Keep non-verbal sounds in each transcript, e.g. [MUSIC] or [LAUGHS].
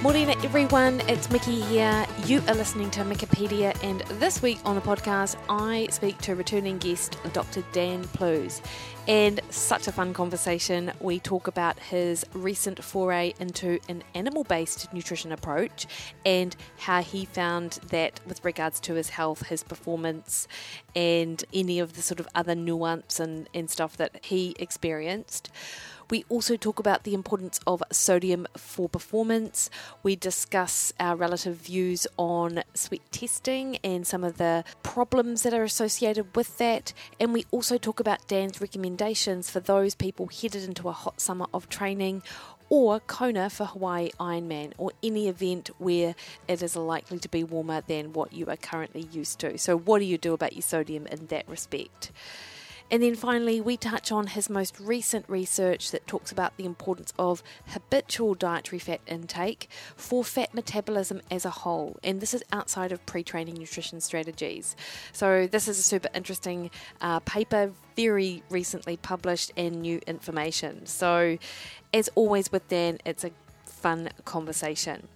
Morning, everyone. It's Mikki here. You are listening to Mikkipedia, and this week on the podcast, I speak to returning guest Dr. Dan Plews. And such a fun conversation. We talk about his recent foray into an animal based nutrition approach and how he found that with regards to his health, his performance, and any of the sort of other nuance and, and stuff that he experienced. We also talk about the importance of sodium for performance. We discuss our relative views on sweat testing and some of the problems that are associated with that. And we also talk about Dan's recommendations for those people headed into a hot summer of training or Kona for Hawaii Ironman, or any event where it is likely to be warmer than what you are currently used to. So, what do you do about your sodium in that respect? And then finally, we touch on his most recent research that talks about the importance of habitual dietary fat intake for fat metabolism as a whole. And this is outside of pre training nutrition strategies. So, this is a super interesting uh, paper, very recently published, and new information. So, as always with Dan, it's a fun conversation.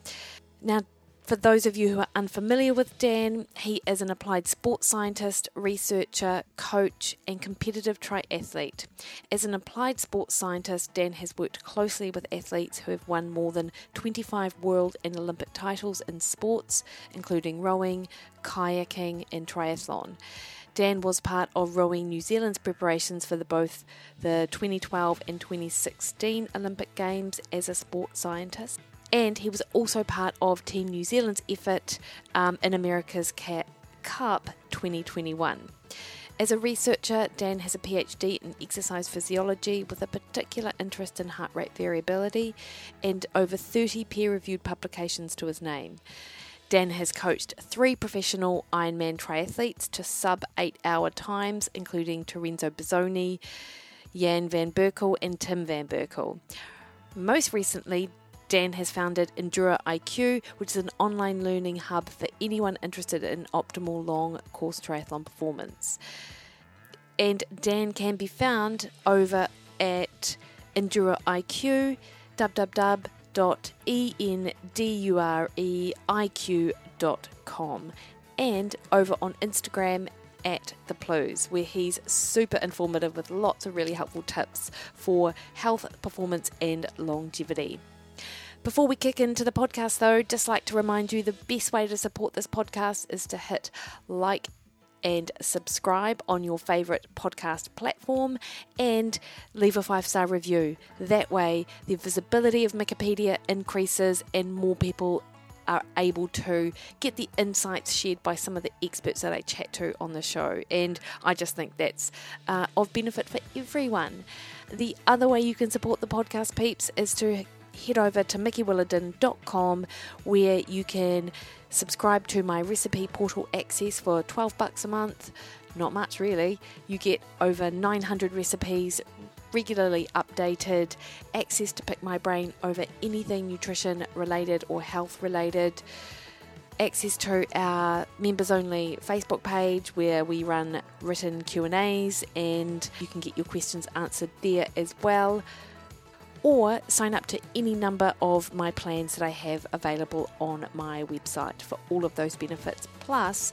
Now, for those of you who are unfamiliar with Dan, he is an applied sports scientist, researcher, coach, and competitive triathlete. As an applied sports scientist, Dan has worked closely with athletes who have won more than 25 world and Olympic titles in sports, including rowing, kayaking, and triathlon. Dan was part of Rowing New Zealand's preparations for the, both the 2012 and 2016 Olympic Games as a sports scientist and he was also part of Team New Zealand's effort um, in America's Cup 2021. As a researcher, Dan has a PhD in exercise physiology with a particular interest in heart rate variability and over 30 peer reviewed publications to his name. Dan has coached three professional Ironman triathletes to sub eight hour times, including Terenzo Bozzone, Jan van Berkel, and Tim van Berkel. Most recently, Dan has founded Endure IQ, which is an online learning hub for anyone interested in optimal long course triathlon performance. And Dan can be found over at Endure IQ, www.endureiq.com, and over on Instagram at the Plews, where he's super informative with lots of really helpful tips for health, performance, and longevity. Before we kick into the podcast, though, just like to remind you the best way to support this podcast is to hit like and subscribe on your favourite podcast platform and leave a five star review. That way, the visibility of Mikkipedia increases and more people are able to get the insights shared by some of the experts that I chat to on the show. And I just think that's uh, of benefit for everyone. The other way you can support the podcast peeps is to head over to mikkiwilliden.com where you can subscribe to my recipe portal access for 12 bucks a month. Not much really. You get over 900 recipes regularly updated, access to pick my brain over anything nutrition related or health related access to our members only Facebook page where we run written Q&As and you can get your questions answered there as well or sign up to any number of my plans that I have available on my website for all of those benefits, plus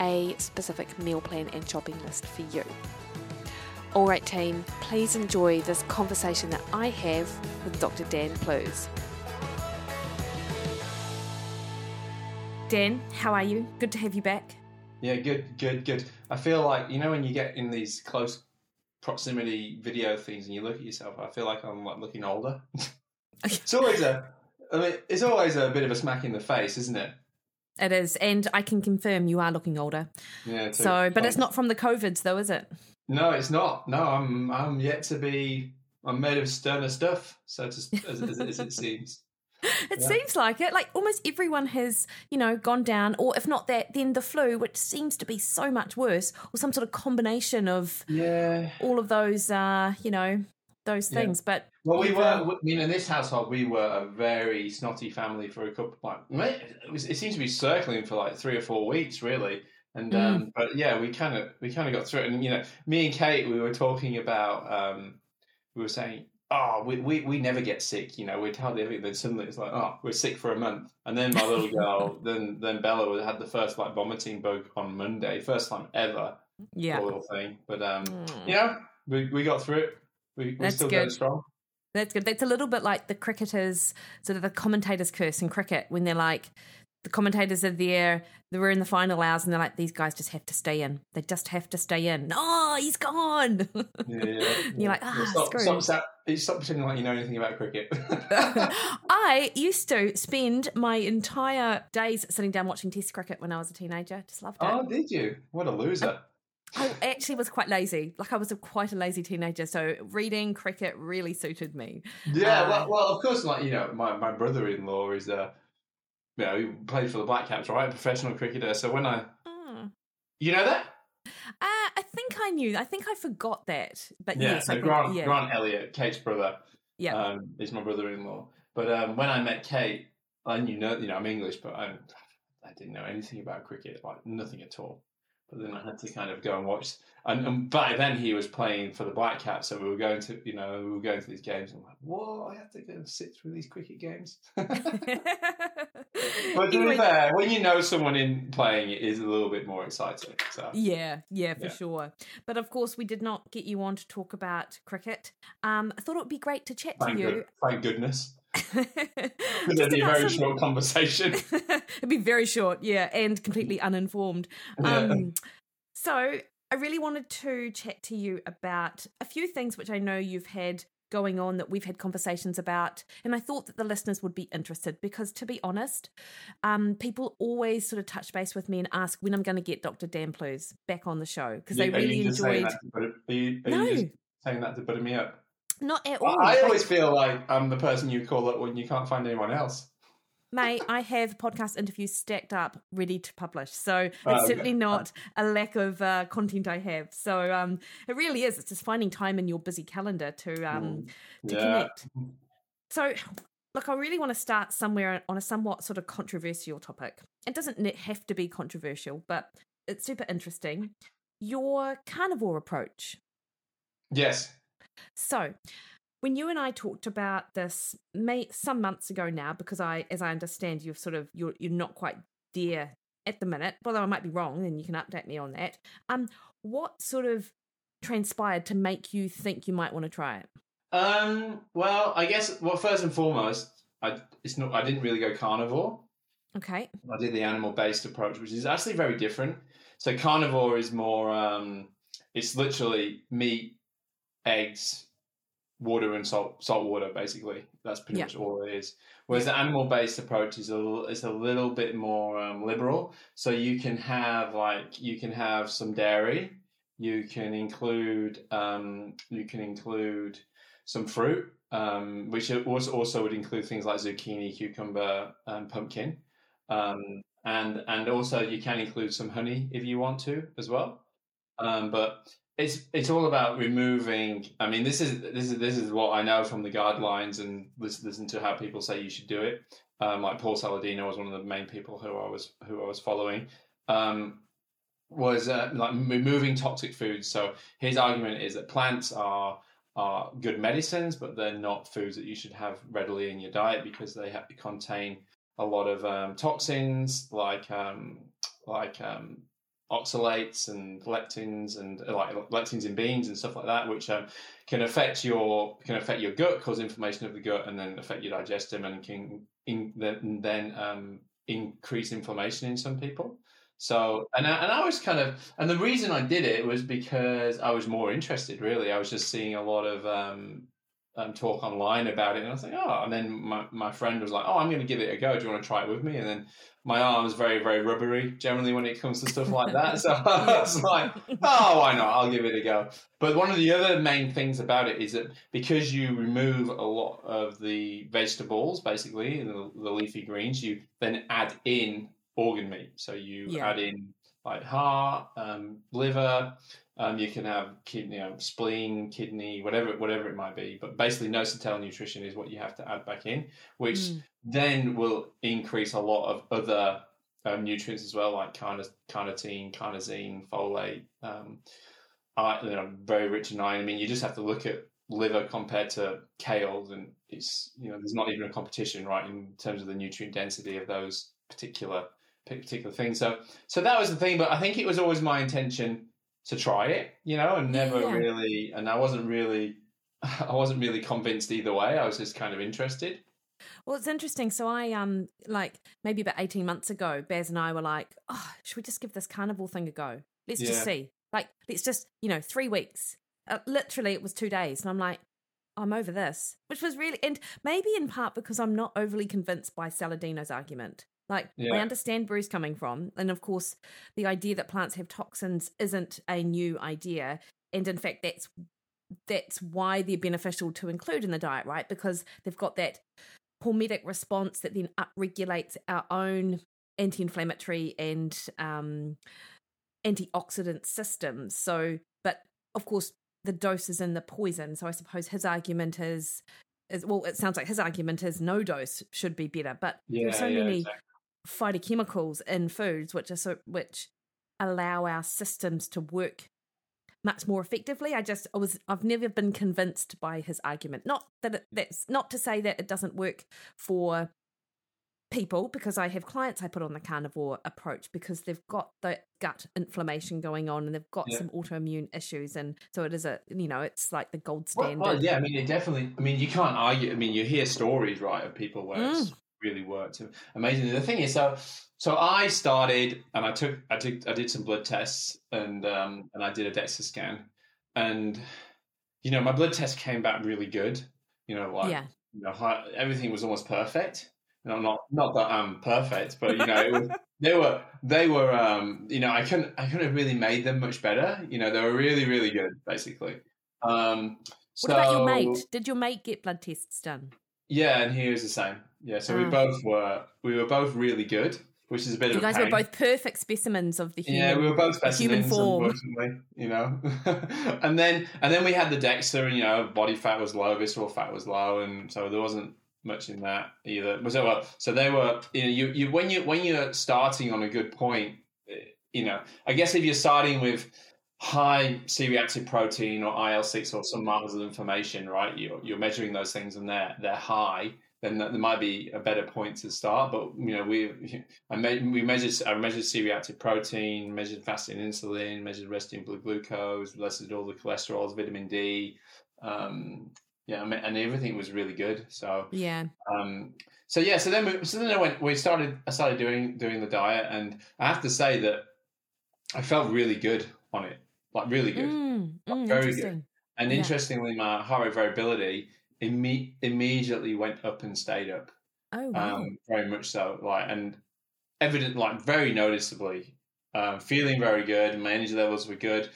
a specific meal plan and shopping list for you. All right, team, please enjoy this conversation that I have with Dr. Dan Plews. Dan, how are you? Good to have you back. Yeah, good, good, good. I feel like, you know, when you get in these close proximity video things and you look at yourself, I feel like I'm like looking older. [LAUGHS] it's always a, I mean, it's always a bit of a smack in the face, isn't it? It is, and I can confirm you are looking older. Yeah. Too. So, but it's not from the covids, though, is it? No, it's not. No, I'm I'm yet to be. I'm made of sterner stuff, so to, as, as, as it seems. [LAUGHS] it yeah. seems like it. Like almost everyone has, you know, gone down, or if not that, then the flu, which seems to be so much worse, or some sort of combination of yeah all of those, uh, you know, those things. Yeah. But well, we were. I mean, in this household, we were a very snotty family for a couple. Like, it, was, it seems to be circling for like three or four weeks, really. And mm. um, but yeah, we kind of we kind of got through it. And you know, me and Kate, we were talking about. Um, we were saying, oh, we, we, we never get sick. You know, we tell everything. Then suddenly it's like, oh, we're sick for a month. And then my little girl, [LAUGHS] then then Bella had the first like vomiting bug on Monday, first time ever. Yeah, little thing. But um, mm. know, we we got through it. We we still good. strong. That's good. That's a little bit like the cricketers, sort of the commentators' curse in cricket when they're like, the commentators are there, they were in the final hours, and they're like, these guys just have to stay in. They just have to stay in. Oh, he's gone. Yeah, yeah, [LAUGHS] You're like, ah, stop, stop, stop, stop, pretending like you know anything about cricket. [LAUGHS] [LAUGHS] I used to spend my entire days sitting down watching Test cricket when I was a teenager. Just loved it. Oh, did you? What a loser. I actually was quite lazy. Like I was a, quite a lazy teenager, so reading cricket really suited me. Yeah, uh, well, well, of course, like you know, my, my brother-in-law is a you know, he played for the Black Caps, right? Professional cricketer. So when I, mm. you know that? Uh, I think I knew. I think I forgot that. But yeah, yes, so Grant, yeah. Grant Elliott, Kate's brother, yeah, um, is my brother-in-law. But um, when I met Kate, I knew no, you know, I'm English, but I, I didn't know anything about cricket, like nothing at all. But then I had to kind of go and watch. And, and by then he was playing for the Black Caps, so we were going to, you know, we were going to these games. And I'm like, whoa, I have to go and sit through these cricket games. [LAUGHS] [LAUGHS] [LAUGHS] [LAUGHS] but to be fair, when you know someone in playing, it is a little bit more exciting. So yeah, yeah, for yeah. sure. But of course, we did not get you on to talk about cricket. Um, I thought it would be great to chat thank to you. Good, thank goodness. [LAUGHS] It'd be a very some... short conversation. [LAUGHS] It'd be very short, yeah, and completely uninformed. Yeah. Um, so I really wanted to chat to you about a few things which I know you've had going on that we've had conversations about. And I thought that the listeners would be interested because, to be honest, um, people always sort of touch base with me and ask when I'm going to get Dr. Dan Plews back on the show because they really enjoyed. Are you, are no. you saying that to butter me up? Not at all. I always feel like I'm the person you call up when you can't find anyone else. Mate, I have podcast interviews stacked up, ready to publish. So it's oh, certainly not a lack of uh, content I have. So um, it really is. It's just finding time in your busy calendar to um, mm. to yeah. connect. So, look, I really want to start somewhere on a somewhat sort of controversial topic. It doesn't have to be controversial, but it's super interesting. Your carnivore approach. Yes. So, when you and I talked about this may, some months ago now, because I, as I understand, you're sort of you're you're not quite there at the minute. Although I might be wrong, and you can update me on that. Um, what sort of transpired to make you think you might want to try it? Um, well, I guess well, first and foremost, I it's not I didn't really go carnivore. Okay. I did the animal based approach, which is actually very different. So carnivore is more um, it's literally meat, eggs, water and salt salt water basically. That's pretty yeah. much all it is. Whereas the animal based approach is a little, is a little bit more um, liberal. So you can have like you can have some dairy. You can include um, you can include some fruit, um, which also would include things like zucchini, cucumber, and pumpkin. Um, and and also you can include some honey if you want to as well. Um, but it's it's all about removing. I mean, this is this is this is what I know from the guidelines and listen, listen to how people say you should do it. Um, like Paul Saladino was one of the main people who I was who I was following. Um, was uh, like removing toxic foods. So his argument is that plants are are good medicines, but they're not foods that you should have readily in your diet because they have, contain a lot of um, toxins like um, like um, oxalates and lectins and uh, like lectins in beans and stuff like that, which um, can affect your can affect your gut, cause inflammation of the gut, and then affect your digestion and can in, then, then um, increase inflammation in some people. So and I, and I was kind of and the reason I did it was because I was more interested. Really, I was just seeing a lot of um, um, talk online about it, and I was like, oh, and then my, my friend was like, oh, I'm going to give it a go. Do you want to try it with me? And then my arm's very very rubbery generally when it comes to stuff like that, [LAUGHS] so I was like, oh, why not? I'll give it a go. But one of the other main things about it is that because you remove a lot of the vegetables, basically the, the leafy greens, you then add in organ meat. So you yeah. add in like heart, um, liver, um, you can have kidney, you know, spleen, kidney, whatever, whatever it might be. But basically, nose-to-tail nutrition is what you have to add back in, which mm. then will increase a lot of other um, nutrients as well, like carnitine, carnosine, folate. Um, you know, very rich in iron. I mean, you just have to look at liver compared to kale, and it's you know, there's not even a competition, right, in terms of the nutrient density of those particular particular things. So, so that was the thing. But I think it was always my intention to try it, you know, and never yeah. really, and I wasn't really, [LAUGHS] I wasn't really convinced either way. I was just kind of interested. Well, it's interesting. So I um like maybe about eighteen months ago, Baz and I were like, oh, should we just give this carnivore thing a go? Let's yeah. just see. Like, let's just you know, three weeks. Uh, literally, it was two days, and I'm like, I'm over this, which was really, and maybe in part because I'm not overly convinced by Saladino's argument. Like, yeah. I understand Bruce coming from. And of course, the idea that plants have toxins isn't a new idea. And in fact, that's that's why they're beneficial to include in the diet, right? Because they've got that hormetic response that then upregulates our own anti-inflammatory and um, antioxidant systems. So, but of course, the dose is in the poison. So I suppose his argument is, is well, it sounds like his argument is no dose should be better. But yeah, are so yeah, many exactly phytochemicals in foods, which are so which allow our systems to work much more effectively. I just I was I've never been convinced by his argument. Not that it, that's not to say that it doesn't work for people because I have clients I put on the carnivore approach because they've got the gut inflammation going on and they've got yeah. some autoimmune issues and so it is a you know it's like the gold standard. Well, well, yeah, I mean it definitely. I mean you can't argue. I mean you hear stories right of people where mm. it's really worked amazingly. The thing is, so so I started and I took I took I did some blood tests and um, and I did a DEXA scan, and you know my blood test came back really good. You know, like yeah. you know everything was almost perfect. And I'm not not that I'm perfect, but you know it was, [LAUGHS] they were they were um, you know I couldn't I couldn't have really made them much better. You know they were really really good basically. Um, what about your mate? Did your mate get blood tests done? Yeah, and he was the same. Yeah, so we ah. both were we were both really good, which is a bit you of you guys pain. were both perfect specimens of the human. Yeah, we were both specimens, human form. unfortunately, you know. [LAUGHS] and then and then we had the DEXA, and you know, body fat was low, visceral fat was low, and so there wasn't much in that either. So well, so they were, you know, you, you when you when you're starting on a good point, eh, you know, I guess if you're starting with high C-reactive protein or IL-6 or some markers of inflammation, right? You're, you're measuring those things and they're they're high then there might be a better point to start. But you know, we [LAUGHS] I made, we measured I measured C-reactive protein, measured fasting insulin, measured resting blood glucose, measured all the cholesterols, vitamin D. Um, yeah, I mean, and everything was really good. So yeah. Um, so yeah, so then we, so then I went. We started. I started doing doing the diet, and I have to say that I felt really good on it. Like really good, mm, mm, very good. And yeah. interestingly, my heart rate variability imme- immediately went up and stayed up. Oh, wow. Um, very much so. Like, and evident, like, very noticeably. Um, feeling very good. My energy levels were good.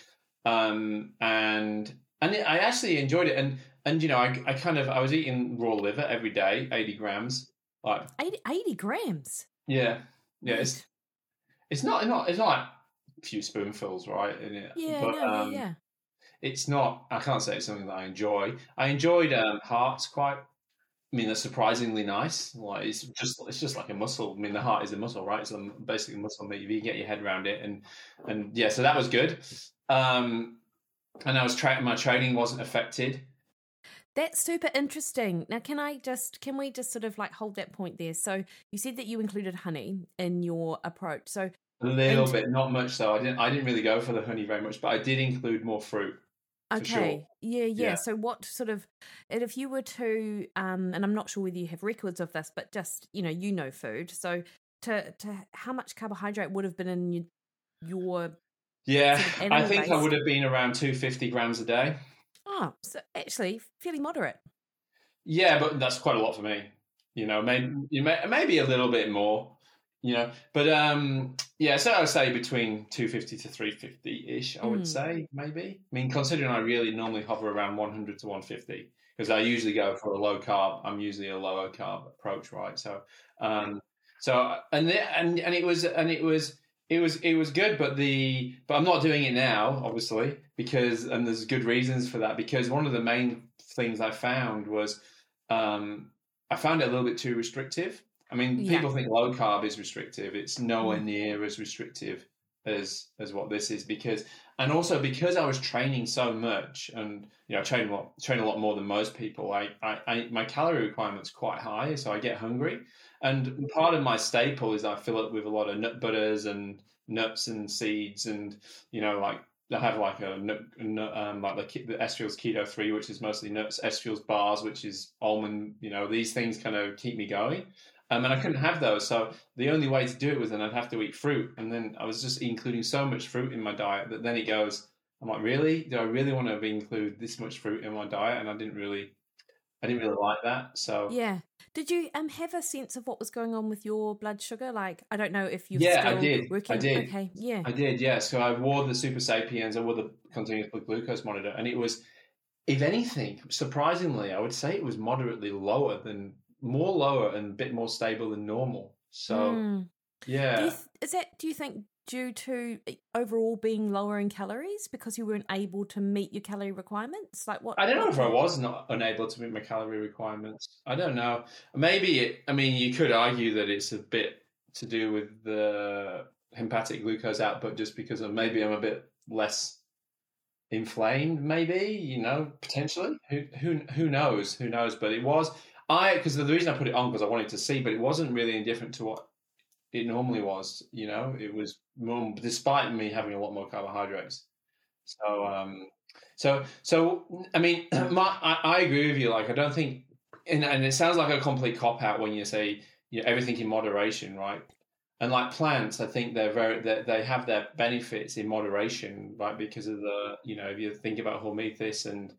Um, and and I actually enjoyed it. And and you know, I, I kind of I was eating raw liver every day, eighty grams. Like 80, 80 grams. Yeah, yeah. It's it's not not it's not like a few spoonfuls, right? In it. Yeah, but, no, um, yeah it's not. I can't say it's something that I enjoy. I enjoyed um, hearts quite. I mean, they're surprisingly nice. Like it's just it's just like a muscle. I mean, the heart is a muscle, right? So basically, muscle meat. If you get your head around it, and and yeah, so that was good. Um, and I was training. My training wasn't affected. That's super interesting. Now, can I just can we just sort of like hold that point there? So you said that you included honey in your approach. So a little and, bit, not much. So I didn't I didn't really go for the honey very much, but I did include more fruit. Okay. Sure. Yeah, yeah, yeah. So what sort of and if you were to um and I'm not sure whether you have records of this, but just, you know, you know food. So to to how much carbohydrate would have been in your, your Yeah. Sort of I think I would have been around 250 grams a day. Oh, so actually fairly moderate. Yeah, but that's quite a lot for me. You know, maybe you may, maybe a little bit more. You know, but um, yeah. So I would say between two fifty to three fifty ish. I would Mm. say maybe. I mean, considering I really normally hover around one hundred to one fifty because I usually go for a low carb. I'm usually a lower carb approach, right? So, um, so and the, and and it was and it was it was it was good, but the but I'm not doing it now, obviously, because and there's good reasons for that. Because one of the main things I found was um, I found it a little bit too restrictive. I mean, Yeah. people think low carb is restrictive. It's nowhere near as restrictive as as what this is because and also because I was training so much and you know I train a lot train a lot more than most people I, I, I my calorie requirement's quite high so I get hungry and part of my staple is I fill it with a lot of nut butters and nuts and seeds and you know like I have like a um, like the, the Keto Three, which is mostly nuts. Estriel's bars, which is almond. You know, these things kind of keep me going. Um, and I couldn't have those, so the only way to do it was then I'd have to eat fruit. And then I was just including so much fruit in my diet that then it goes. I'm like, really? Do I really want to include this much fruit in my diet? And I didn't really, I didn't really like that. So Yeah. Did you um have a sense of what was going on with your blood sugar? Like, I don't know if you're Yeah, I did. I working. did. Okay. Yeah. I did, yeah. So I wore the Super Sapiens, I wore the continuous blood glucose monitor, and it was, if anything, surprisingly, I would say it was moderately lower than, more lower and a bit more stable than normal. So, Mm. Do yeah. you is that? Do you think due to uh, overall being lower in calories because you weren't able to meet your calorie requirements? Like what? I don't know if I was not unable to meet my calorie requirements. I don't know. Maybe it, I mean, you could argue that it's a bit to do with the hepatic glucose output, just because of maybe I'm a bit less inflamed. Maybe you know, potentially. Who who who knows? Who knows? But it was I because the reason I put it on because I wanted to see, but it wasn't really indifferent to what it normally was. You know, it was more, despite me having a lot more carbohydrates. So um, so, so I mean, [CLEARS THROAT] my, I, I agree with you. Like, I don't think, and, and it sounds like a complete cop out when you say you know, everything in moderation, right? And like plants, I think they're very they they have their benefits in moderation, right? Because of the you know if you think about hormesis and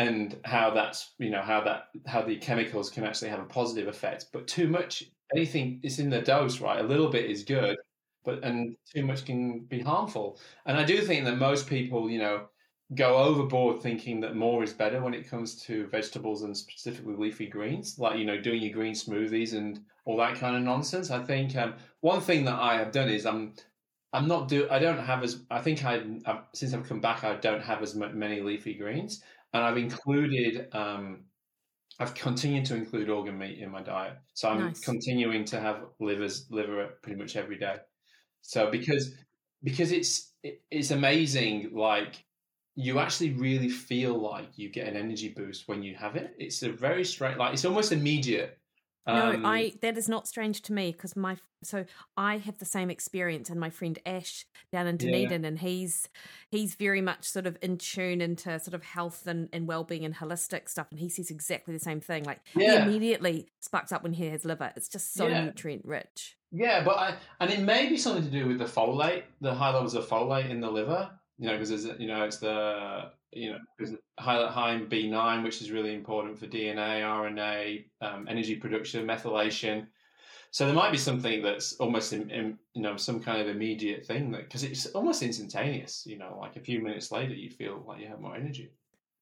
and how that's you know how that how the chemicals can actually have a positive effect, but too much anything is in the dose, right? A little bit is good, but and too much can be harmful. And I do think that most people, you know, go overboard thinking that more is better when it comes to vegetables and specifically leafy greens, like you know, doing your green smoothies and all that kind of nonsense. I think um, one thing that I have done is I'm I'm not do I don't have as I think I I've, since I've come back I don't have as many leafy greens, and I've included. Um, I've continued to include organ meat in my diet, so I'm Nice. continuing to have livers liver pretty much every day. So because because it's it, it's amazing, like you actually really feel like you get an energy boost when you have it. It's a very straight, like it's almost immediate. Um, no, I that is not strange to me because my so I have the same experience, and my friend Ash down in Yeah. Dunedin, and he's he's very much sort of in tune into sort of health and, and well being and holistic stuff, and he says exactly the same thing. Like Yeah. he immediately sparks up when he has liver. It's just so Yeah. nutrient rich. Yeah, but I, and it may be something to do with the folate, the high levels of folate in the liver. You know, because you know it's the you know because high B nine, which is really important for DNA, RNA, um, energy production, methylation. So there might be something that's almost in, in you know some kind of immediate thing that because it's almost instantaneous. You know, like a few minutes later, you feel like you have more energy.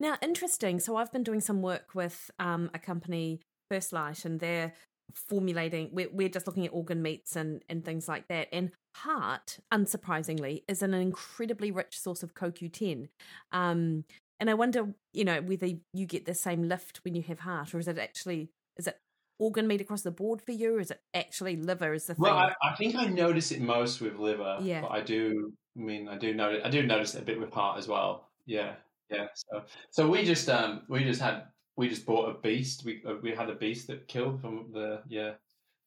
Now, interesting. So I've been doing some work with um, a company, First Light, and they're formulating. We're, we're just looking at organ meats and and things like that. And heart, unsurprisingly, is an incredibly rich source of CoQ10. Um, and I wonder, you know, whether you get the same lift when you have heart, or is it actually is it organ meat across the board for you, or is it actually liver? Is the thing? Well, I, I think I notice it most with liver. Yeah. But I do. I mean, I do notice. I do notice it a bit with heart as well. Yeah, yeah. So, so we just um we just had we just bought a beast. We uh, we had a beast that killed from the yeah.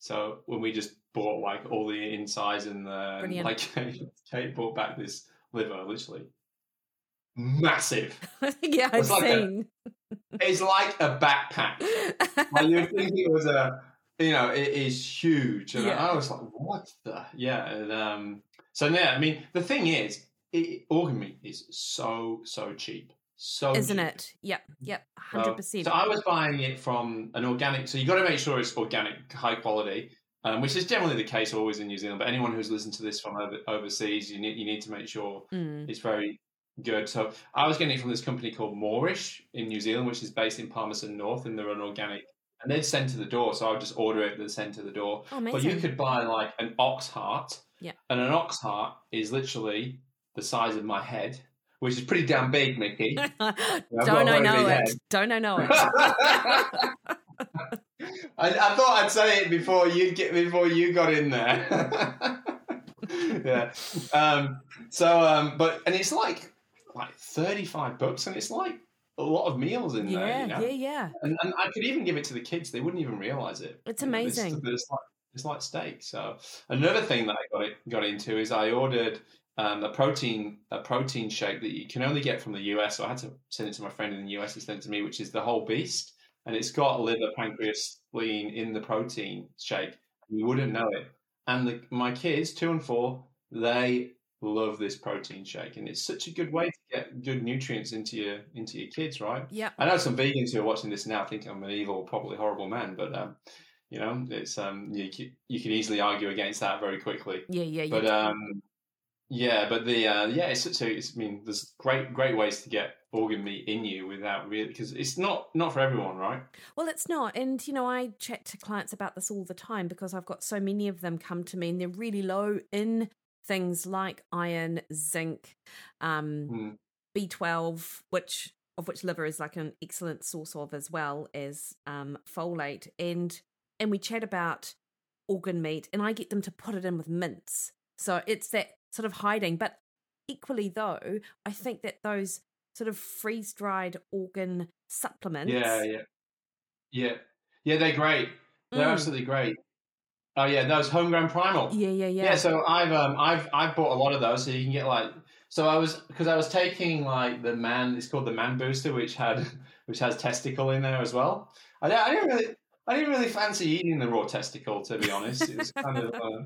So when we just bought like all the insides and the Brilliant. like, [LAUGHS] Kate bought back this liver, literally massive. [LAUGHS] yeah, I've It's like a- seen. [LAUGHS] It's like a backpack. Like you'd think it was a, you know, it is huge, and Yeah. I was like, what the, yeah. And, um, so yeah, I mean, the thing is, it, organ meat is so so cheap, so Isn't cheap. it? Yep, yep, hundred percent. So I was buying it from an organic. So you got to make sure it's organic, high quality, um, which is generally the case always in New Zealand. But anyone who's listened to this from over, overseas, you need you need to make sure Mm. it's very good. So I was getting it from this company called Moorish in New Zealand, which is based in Palmerston North, and they're an organic. And they'd send to the door, so I would just order it. They'd send to the door. Oh, But you could buy like an ox heart. Yeah. And an ox heart is literally the size of my head, which is pretty damn big, Mikki. [LAUGHS] Don't I know it? head. Don't I know it? [LAUGHS] I, I thought I'd say it before you get before you got in there. [LAUGHS] yeah. Um, so, um, but and it's like like thirty five bucks, and it's like a lot of meals in there. yeah, You know? yeah, yeah. And, and I could even give it to the kids; they wouldn't even realize it. It's amazing. It's, it's like it's like steak. So another thing that I got it, got into is I ordered um, a protein a protein shake that you can only get from the US. So I had to send it to my friend in the US. He sent it to me, which is the whole beast, and it's got liver, pancreas, spleen in the protein shake. You wouldn't know it. And the, my kids, two and four, they love this protein shake, and it's such a good way to get good nutrients into your into your kids, right? Yep. I know some vegans who are watching this now think I'm an evil, probably horrible man, but um, you know, it's um, you can, you can easily argue against that very quickly. Yeah, yeah, yeah. But um, yeah, but the uh, yeah, it's, so it's, I mean, there's great great ways to get organ meat in you without really because it's not not for everyone, right? Well, it's not. And, you know, I chat to clients about this all the time because I've got so many of them come to me and they're really low in things like iron, zinc, um, Mm. B12, which of which liver is like an excellent source of as well as um, folate. And and we chat about organ meat and I get them to put it in with mince. So it's that sort of hiding. But equally though, I think that those sort of freeze dried organ supplements Yeah, yeah, yeah, yeah. They're great. They're Mm. absolutely great. Oh yeah, those homegrown primal. Yeah, yeah, yeah. Yeah, so I've um I've I've bought a lot of those, so you can get like so I was because I was taking like the man it's called the man booster, which had [LAUGHS] which has testicle in there as well. I, I didn't really I didn't really fancy eating the raw testicle to be honest. It was kind of uh,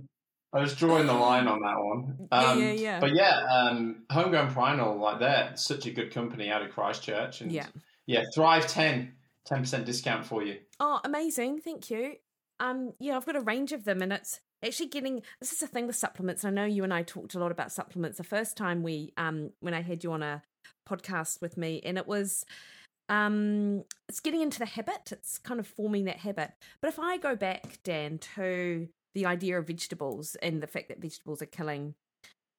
I was drawing the line on that one. Yeah, Um, yeah, yeah. But yeah, um, homegrown primal like they're such a good company out of Christchurch, and Yeah. yeah, Thrive 10 10 percent discount for you. Oh, amazing. Thank you. Um, yeah, I've got a range of them and it's actually getting this is the thing with supplements. I know you and I talked a lot about supplements the first time we um when I had you on a podcast with me and it was um it's getting into the habit. It's kind of forming that habit. But if I go back, Dan, to the idea of vegetables and the fact that vegetables are killing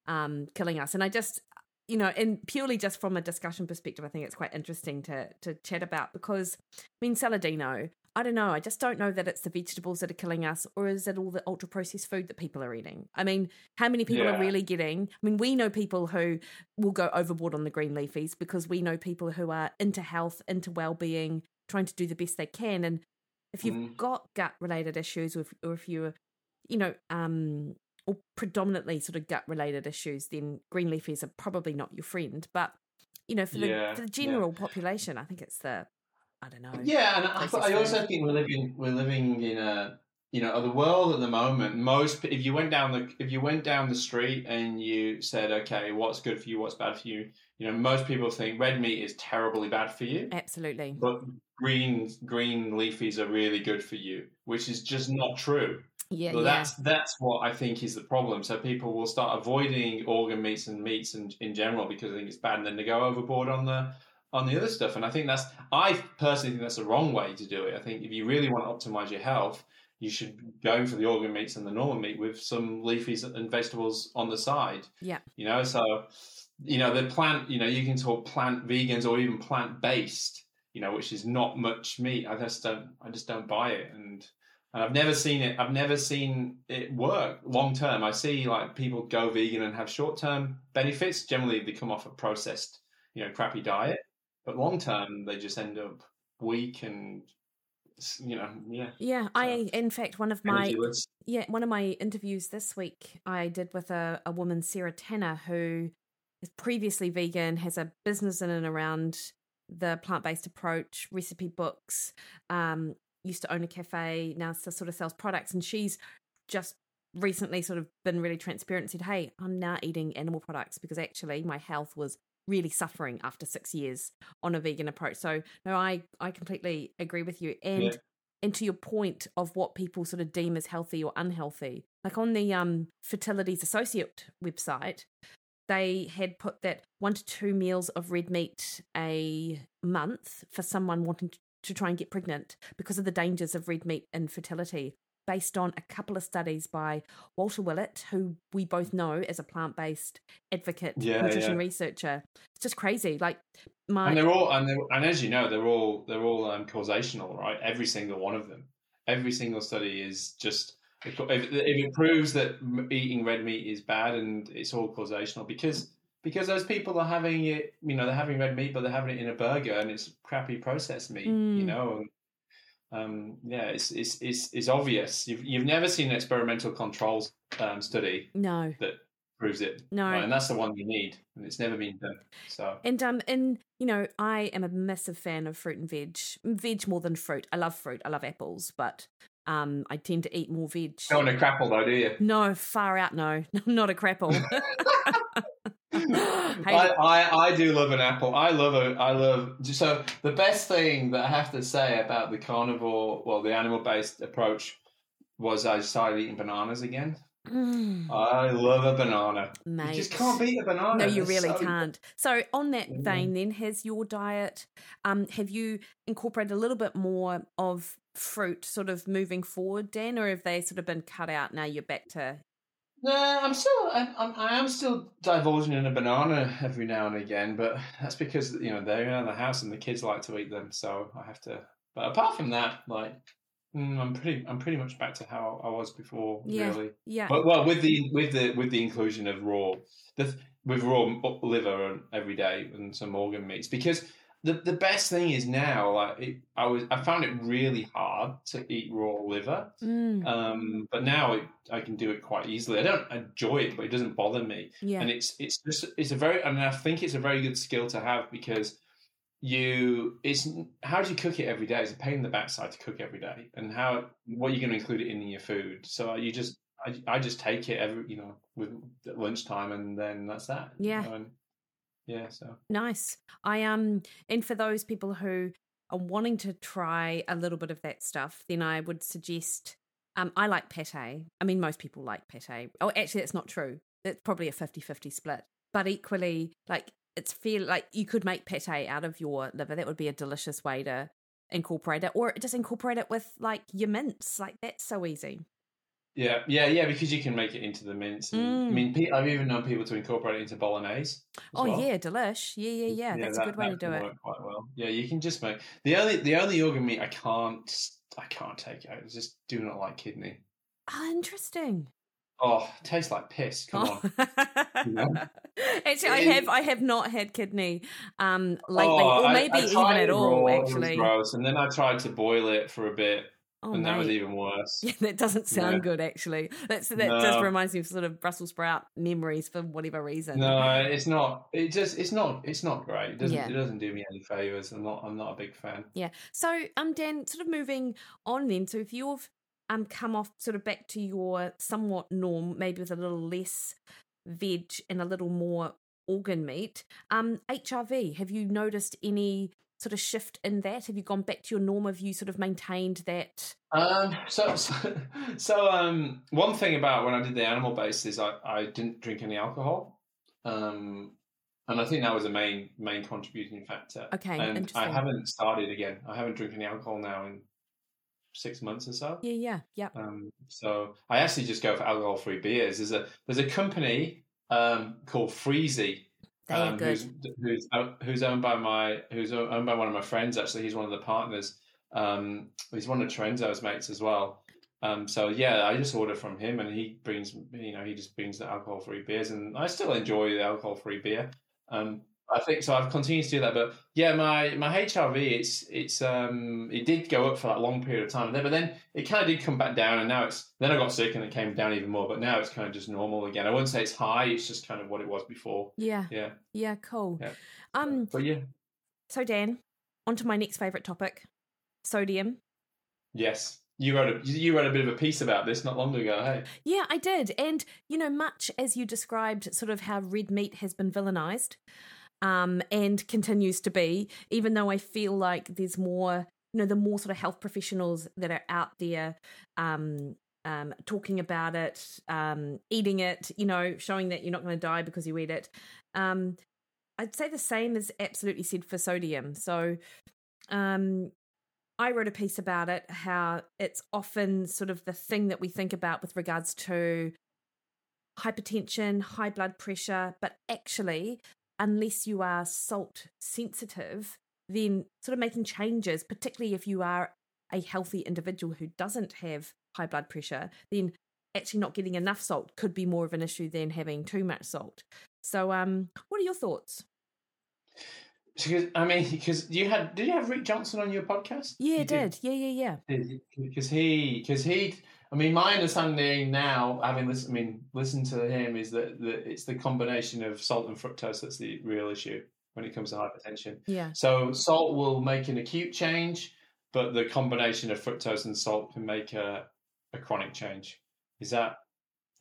um killing us and I just you know, and purely just from a discussion perspective, I think it's quite interesting to to chat about because I mean Saladino, I don't know, I just don't know that it's the vegetables that are killing us, or is it all the ultra processed food that people are eating? I mean, how many people Yeah. are really getting? I mean, we know people who will go overboard on the green leafies because we know people who are into health, into well being, trying to do the best they can. And if you've Mm. got gut related issues, or if, or if you're, you know, um, or predominantly sort of gut related issues, then green leafies are probably not your friend. But you know, for the for the yeah. general population, I think it's the I don't know. Yeah, and I, I also think we're living we're living in a you know the world at the moment. Most if you went down the if you went down the street and you said, okay, what's good for you, what's bad for you, you know, most people think red meat is terribly bad for you, Absolutely. but green green leafies are really good for you, which is just not true. Yeah, So yeah. that's that's what I think is the problem. So people will start avoiding organ meats and meats in, in general because they think it's bad, and then they go overboard on the on the other stuff. And I think that's I personally think that's the wrong way to do it. I think if you really want to optimize your health, you should go for the organ meats and the normal meat with some leafies and vegetables on the side. Yeah. You know, so you know the plant. You know, you can talk plant vegans or even plant based. You know, which is not much meat. I just don't. I just don't buy it and. And I've never seen it. I've never seen it work long term. I see like people go vegan and have short term benefits. Generally, they come off a processed, you know, crappy diet. But long term, they just end up weak and, you know, yeah. Yeah, I in fact one of my yeah one of my interviews this week I did with a, a woman Sarah Tanner who is previously vegan, has a business in and around the plant based approach, recipe books, um, used to own a cafe, now sort of sells products, and she's just recently sort of been really transparent and said, Hey, I'm now eating animal products because actually my health was really suffering after six years on a vegan approach. So no, I I completely agree with you. And yeah. and to your point of what people sort of deem as healthy or unhealthy, like on the um Fertility Associates website, they had put that one to two meals of red meat a month for someone wanting to try and get pregnant because of the dangers of red meat infertility based on a couple of studies by Walter Willett, who we both know as a plant based advocate, yeah, nutrition yeah. researcher. It's just crazy. Like my and they're all and they're, and as you know, they're all they're all um, causational, right? Every single one of them. Every single study is just if, if it proves that eating red meat is bad and it's all causational because because those people are having it, you know, they're having red meat, but they're having it in a burger and it's crappy processed meat, mm. you know, and um, yeah, it's, it's it's it's obvious. You've you've never seen an experimental controls um, study. No. That proves it. No. Right? And that's the one you need, and it's never been done. So. And um, and you know, I am a massive fan of fruit and veg. Veg more than fruit. I love fruit. I love apples, but um, I tend to eat more veg. Not a crapple though, do you? No, far out. No, [LAUGHS] not a crapple. [LAUGHS] [LAUGHS] I, I, I do love an apple. I love a I love so the best thing that I have to say about the carnivore, well, the animal based approach, was I started eating bananas again. Mm. I love a banana. Mate. You just can't beat a banana. No, you it's really so... can't. So, on that mm. vein, then, has your diet, um, have you incorporated a little bit more of fruit sort of moving forward, Dan, or have they sort of been cut out now you're back to no, I'm still I'm, I'm I am still divulging in a banana every now and again, but that's because you know they're in the house and the kids like to eat them, so I have to. But apart from that, like mm, I'm pretty I'm pretty much back to how I was before, yeah, really. Yeah. But well, with the with the with the inclusion of raw, the with raw liver every day and some organ meats because the the best thing is now like it, I was I found it really hard to eat raw liver, mm. um, but now it, I can do it quite easily. I don't enjoy it, but it doesn't bother me. Yeah. and it's it's just it's a very and I think it's a very good skill to have because you it's how do you cook it every day? It's a pain in the backside to cook every day, and how what you're going to include it in your food. So you just I, I just take it every you know with lunchtime, and then that's that. Yeah. You know, and, yeah, so nice. I um, and for those people who are wanting to try a little bit of that stuff, then I would suggest. Um, I like pate. I mean, most people like pate. Oh, actually, that's not true. It's probably a 50-50 split. But equally, like it's feel like you could make pate out of your liver. That would be a delicious way to incorporate it, or just incorporate it with like your mince Like that's so easy. Yeah, yeah, yeah, because you can make it into the mince. And, mm. I mean, I've even known people to incorporate it into bolognese. Oh well. yeah, delish. Yeah, yeah, yeah. yeah That's that, a good way to do it. quite well. Yeah, you can just make the only the only organ meat I can't I can't take out. I just do not like kidney. Oh, interesting. Oh, tastes like piss. Come oh. on. you know? [LAUGHS] Actually, I have I have not had kidney um lately, oh, or maybe I, I even at all. Actually, gross. And then I tried to boil it for a bit Oh, and mate. that was even worse. Yeah, that doesn't sound yeah. good actually. That's that no. just reminds me of sort of Brussels sprout memories for whatever reason. No, it's not. It just it's not it's not great. It doesn't yeah. it doesn't do me any favors. I'm not I'm not a big fan. Yeah. So um Dan, sort of moving on then. So if you've um come off sort of back to your somewhat norm, maybe with a little less veg and a little more organ meat, um HRV, have you noticed any sort of shift in that? Have you gone back to your norm? Have you sort of maintained that? Um, so, [LAUGHS] so, so um, one thing about when I did the animal based is I, I didn't drink any alcohol. Um, and I think that was a main main contributing factor. Okay, and I haven't started again. I haven't drank any alcohol now in six months or so. Yeah, yeah, yeah. Um, so I actually just go for alcohol free beers. There's a there's a company um, called Freezy um, who's, who's, who's owned by my who's owned by one of my friends. Actually, he's one of the partners. Um, he's one of Terenzo's mates as well. Um, so yeah, I just order from him, and he brings you know he just brings the alcohol free beers, and I still enjoy the alcohol free beer. Um, I think so. I've continued to do that, but yeah, my my HRV it's it's um it did go up for that long period of time there, but then it kind of did come back down, and now it's then I got sick and it came down even more, but now it's kind of just normal again. I wouldn't say it's high; it's just kind of what it was before. Yeah, yeah, yeah. Cool. Yeah. Um, but yeah. So Dan, on to my next favorite topic: sodium. Yes. You wrote a you wrote a bit of a piece about this not long ago, hey? Yeah, I did. And you know, much as you described sort of how red meat has been villainized, um, and continues to be, even though I feel like there's more, you know, the more sort of health professionals that are out there um, um, talking about it, um, eating it, you know, showing that you're not going to die because you eat it. Um, I'd say the same is absolutely said for sodium. So, um, I wrote a piece about it, how it's often sort of the thing that we think about with regards to hypertension, high blood pressure, but actually, unless you are salt sensitive, then sort of making changes, particularly if you are a healthy individual who doesn't have high blood pressure, then actually not getting enough salt could be more of an issue than having too much salt. So, um, what are your thoughts? Because I mean, because you had did you have Rick Johnson on your podcast? Yeah, did. did. Yeah, yeah, yeah. Because he, because he, I mean, my understanding now, having listened, I mean, listened to him, is that, that it's the combination of salt and fructose that's the real issue when it comes to hypertension. Yeah. So salt will make an acute change, but the combination of fructose and salt can make a, a chronic change. Is that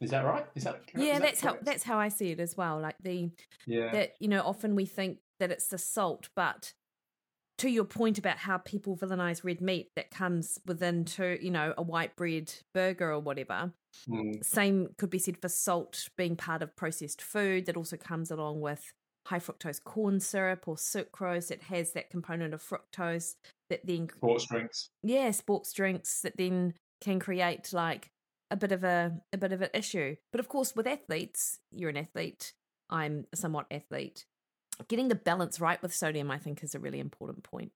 is that right? Is that yeah? Is that's that how that's how I see it as well. Like the yeah that you know often we think that it's the salt, but to your point about how people villainize red meat that comes within to you know a white bread burger or whatever. Mm. Same could be said for salt being part of processed food that also comes along with high fructose corn syrup or sucrose that has that component of fructose that then sports drinks. Yeah, sports drinks that then can create like a bit of a a bit of an issue. But of course, with athletes, you're an athlete. I'm a somewhat athlete. Getting the balance right with sodium, I think, is a really important point.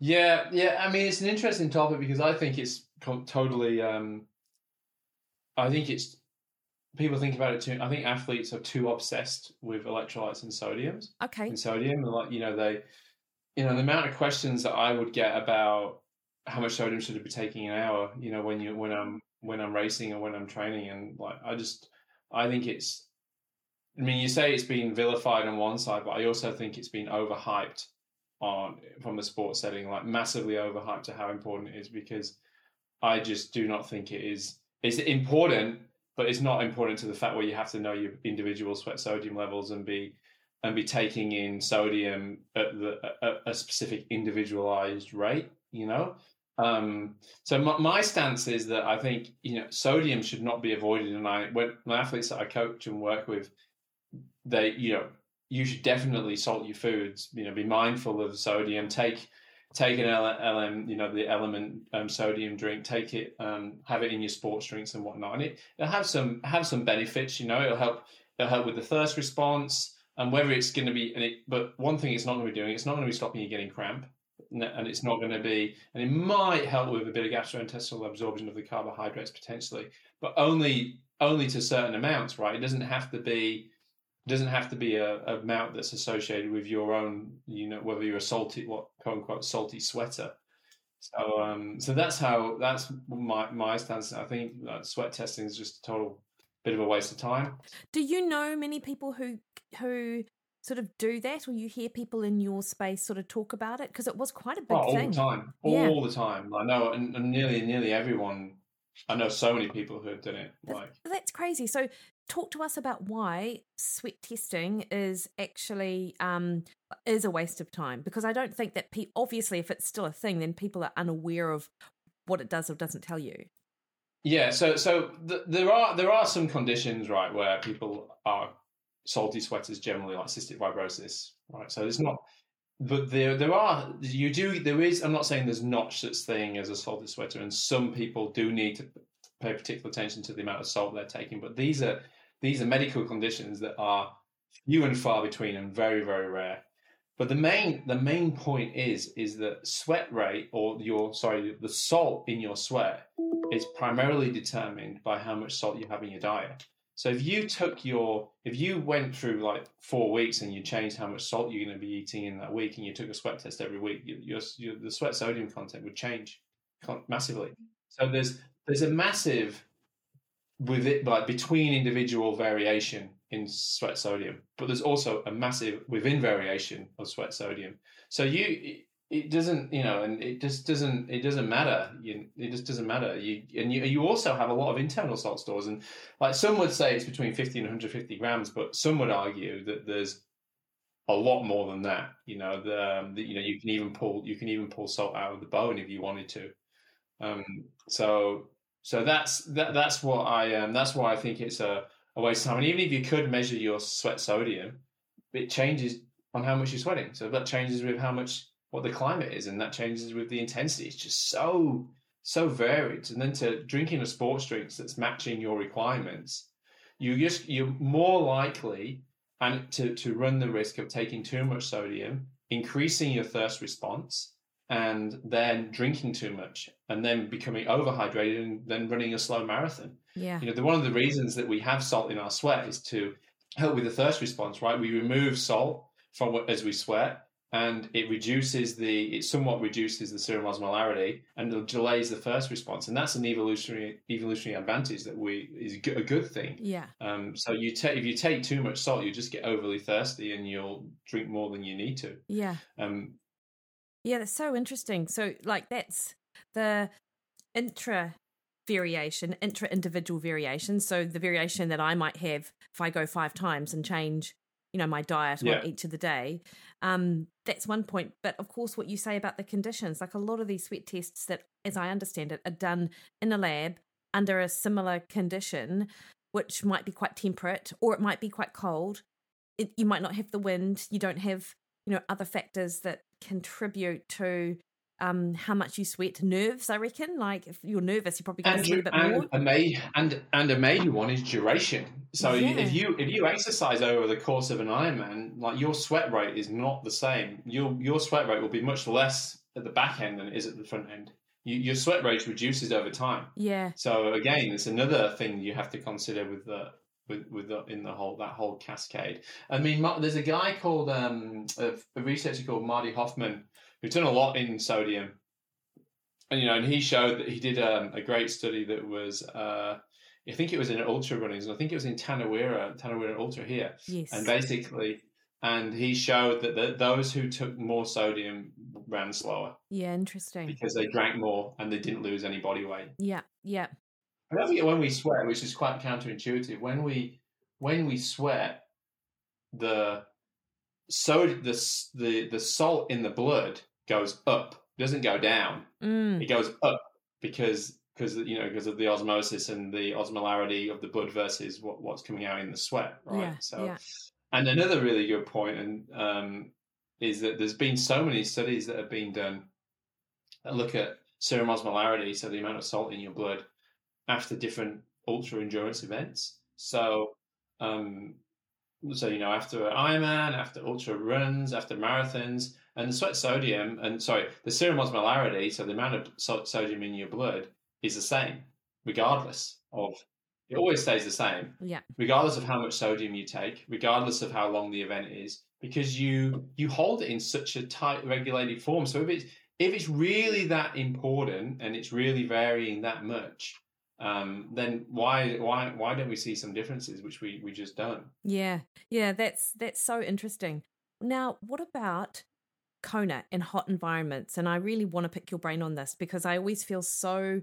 Yeah, yeah. I mean, it's an interesting topic because I think it's totally. Um, I think it's people think about it too. I think athletes are too obsessed with electrolytes and sodiums. Okay. And sodium, and like you know, they, you know, the amount of questions that I would get about how much sodium should I be taking an hour, you know, when you when I'm when I'm racing or when I'm training. And like, I just, I think it's, I mean, you say it's been vilified on one side, but I also think it's been overhyped on from the sports setting, like massively overhyped to how important it is because I just do not think it is. It's important, but it's not important to the fact where you have to know your individual sweat sodium levels and be and be taking in sodium at the at a specific individualized rate. You know, um, so my, my, stance is that I think you know sodium should not be avoided, and I when my athletes that I coach and work with, they you know you should definitely salt your foods. You know, be mindful of sodium. Take take an LM, you know, the element um, sodium drink. Take it, um, have it in your sports drinks and whatnot, and it, it'll have some have some benefits. You know, it'll help it'll help with the thirst response, and whether it's going to be. And it, but one thing it's not going to be doing, it's not going to be stopping you getting cramp and it's not going to be, and it might help with a bit of gastrointestinal absorption of the carbohydrates potentially, but only only to certain amounts, right? It doesn't have to be doesn't have to be a, a amount that's associated with your own, you know, whether you're a salty, what quote unquote salty sweater. So, um, so that's how that's my my stance. I think sweat testing is just a total bit of a waste of time. Do you know many people who who sort of do that or you hear people in your space sort of talk about it because it was quite a big oh, all thing all the time all yeah. the time i know and, and, nearly nearly everyone i know so many people who have done it like that's crazy so talk to us about why sweat testing is actually um is a waste of time because i don't think that pe- obviously if it's still a thing then people are unaware of what it does or doesn't tell you yeah so so th- there are there are some conditions right where people are salty sweaters generally like cystic fibrosis, right? So it's not, but there there are you do there is. I'm not saying there's not such a thing as a salty sweater, and some people do need to pay particular attention to the amount of salt they're taking. But these are these are medical conditions that are few and far between and very very rare. But the main the main point is is that sweat rate or your sorry the salt in your sweat is primarily determined by how much salt you have in your diet. So if you took your, if you went through like four weeks and you changed how much salt you're going to be eating in that week, and you took a sweat test every week, your, your the sweat sodium content would change massively. So there's there's a massive with it like between individual variation in sweat sodium, but there's also a massive within variation of sweat sodium. So you it doesn't you know and it just doesn't it doesn't matter you, it just doesn't matter you and you, you also have a lot of internal salt stores and like some would say it's between 50 and 150 grams but some would argue that there's a lot more than that. You know, the, um, the, you know you can even pull you can even pull salt out of the bone if you wanted to. Um, so so that's that, that's what I um, that's why I think it's a, a waste of time. And even if you could measure your sweat sodium, it changes on how much you're sweating. So that changes with how much what the climate is, and that changes with the intensity. It's just so so varied. And then to drinking a sports drink that's matching your requirements, you just you're more likely and to, to run the risk of taking too much sodium, increasing your thirst response, and then drinking too much, and then becoming overhydrated, and then running a slow marathon. Yeah. You know, the, one of the reasons that we have salt in our sweat is to help with the thirst response, right? We remove salt from as we sweat, and it reduces the it somewhat reduces the serum osmolarity and it delays the first response and that's an evolutionary evolutionary advantage that we is a good thing yeah um so you take if you take too much salt you just get overly thirsty and you'll drink more than you need to yeah um yeah that's so interesting. So like that's the intra variation intra individual variation. So the variation that i might have if i go five times and change you know my diet yeah. on each of the day um, that's one point. But of course what you say about the conditions like a lot of these sweat tests that as i understand it are done in a lab under a similar condition which might be quite temperate or it might be quite cold. It, you might not have the wind. You don't have you know other factors that contribute to um, how much you sweat. Nerves, I reckon. Like if you're nervous, you're probably going to sweat a bit and more. A major, and and a major one is duration. So Yeah. if you if you exercise over the course of an Ironman, like your sweat rate is not the same. Your your sweat rate will be much less at the back end than it is at the front end. You, your sweat rate reduces over time. Yeah, So again, it's another thing you have to consider with the with with the, in the whole that whole cascade. I mean, there's a guy called um, a, a researcher called Marty Hoffman who's done a lot in sodium, and you know, and he showed that he did um, a great study that was. Uh, I think it was in ultra runnings, and I think it was in Tarawera, Tarawera Ultra here, yes. and basically, and he showed that the, those who took more sodium ran slower yeah, interesting. because they drank more and they didn't lose any body weight. Yeah, yeah, I don't when we sweat, which is quite counterintuitive, when we when we sweat, the so the the the salt in the blood goes up, doesn't go down. mm, It goes up because because you know because of the osmosis and the osmolarity of the blood versus what, what's coming out in the sweat, right? yeah, so yeah, and another really good point and um, is that there's been so many studies that have been done that look at serum osmolarity, so the amount of salt in your blood after different ultra endurance events. So, um, so you know, after Ironman, after ultra runs, after marathons, and the sweat sodium, and sorry, the serum osmolarity, so the amount of so- sodium in your blood is the same, regardless of. It always stays the same yeah, regardless of how much sodium you take, regardless of how long the event is, because you you hold it in such a tight regulated form. So if it's if it's really that important and it's really varying that much, um, then why why why don't we see some differences, which we we just don't? yeah, yeah. That's that's so interesting. Now, what about Kona in hot environments? And I really want to pick your brain on this because I always feel so